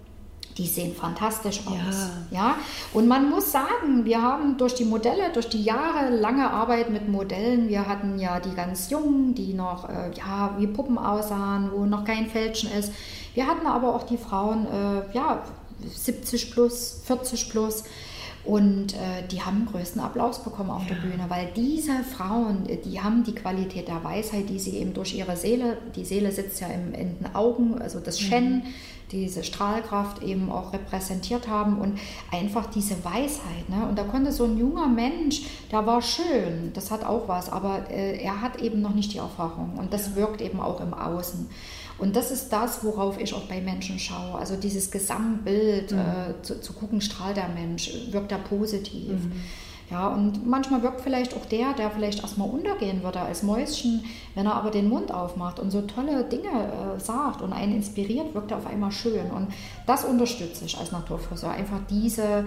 die sehen fantastisch aus. Ja. ja. Und man muss sagen, wir haben durch die Modelle, durch die jahrelange Arbeit mit Modellen, wir hatten ja die ganz Jungen, die noch äh, ja, wie Puppen aussahen, wo noch kein Fälschen ist. Wir hatten aber auch die Frauen, äh, ja, 70 plus, 40 plus. Und äh, die haben größten Applaus bekommen auf ja. der Bühne, weil diese Frauen, die haben die Qualität der Weisheit, die sie eben durch ihre Seele, die Seele sitzt ja im, in den Augen, also das Shen, mhm diese Strahlkraft eben auch repräsentiert haben und einfach diese Weisheit. Ne? Und da konnte so ein junger Mensch, der war schön, das hat auch was, aber äh, er hat eben noch nicht die Erfahrung und das wirkt eben auch im Außen. Und das ist das, worauf ich auch bei Menschen schaue. Also dieses Gesamtbild mhm. äh, zu, zu, gucken, strahlt der Mensch, wirkt er positiv. Mhm. Ja, und manchmal wirkt vielleicht auch der, der vielleicht erstmal untergehen würde als Mäuschen, wenn er aber den Mund aufmacht und so tolle Dinge äh, sagt und einen inspiriert, wirkt er auf einmal schön. Und das unterstütze ich als Naturfriseur. Einfach diese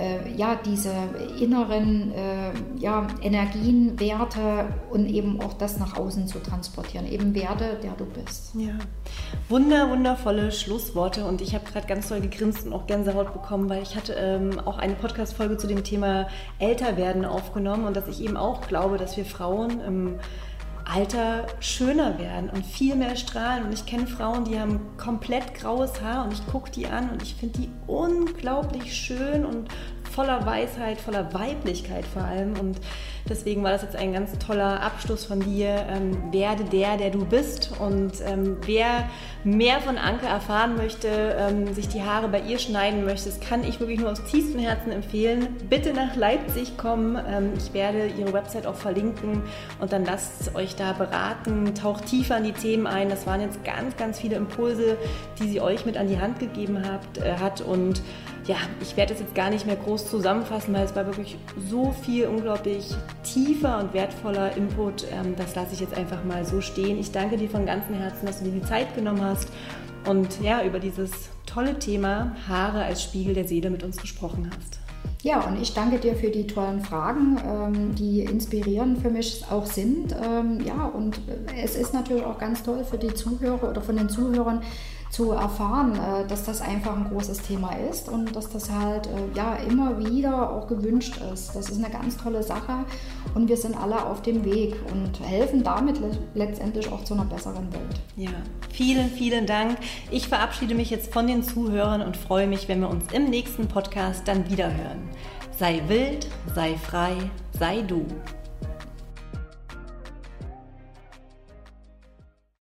äh, ja, diese inneren äh, ja, Energien, Werte und eben auch das nach außen zu transportieren. Eben Werte, der du bist. Ja, wunder, wundervolle Schlussworte und ich habe gerade ganz toll gegrinst und auch Gänsehaut bekommen, weil ich hatte ähm, auch eine Podcast-Folge zu dem Thema Älterwerden aufgenommen und dass ich eben auch glaube, dass wir Frauen im Alter schöner werden und viel mehr strahlen. Und ich kenne Frauen, die haben komplett graues Haar und ich gucke die an und ich finde die unglaublich schön und voller Weisheit, voller Weiblichkeit vor allem. Und deswegen war das jetzt ein ganz toller Abschluss von dir. Ähm, werde der, der du bist. Und ähm, wer mehr von Anke erfahren möchte, ähm, sich die Haare bei ihr schneiden möchte, das kann ich wirklich nur aus tiefstem Herzen empfehlen. Bitte nach Leipzig kommen. Ähm, ich werde ihre Website auch verlinken und dann lasst euch da beraten. Taucht tiefer in die Themen ein. Das waren jetzt ganz, ganz viele Impulse, die sie euch mit an die Hand gegeben habt, äh, hat. Und ja, ich werde es jetzt gar nicht mehr groß zusammenfassen, weil es war wirklich so viel unglaublich tiefer und wertvoller Input. Ähm, das lasse ich jetzt einfach mal so stehen. Ich danke dir von ganzem Herzen, dass du dir die Zeit genommen hast und ja, über dieses tolle Thema Haare als Spiegel der Seele mit uns gesprochen hast. Ja, und ich danke dir für die tollen Fragen, ähm, die inspirierend für mich auch sind. Ähm, ja, und es ist natürlich auch ganz toll für die Zuhörer oder von den Zuhörern, zu erfahren, äh, dass das einfach ein großes Thema ist und dass das halt äh, ja immer wieder auch gewünscht ist. Das ist eine ganz tolle Sache und wir sind alle auf dem Weg und helfen damit letztendlich auch zu einer besseren Welt. Ja, vielen, vielen Dank. Ich verabschiede mich jetzt von den Zuhörern und freue mich, wenn wir uns im nächsten Podcast dann wieder hören. Sei wild, sei frei, sei du.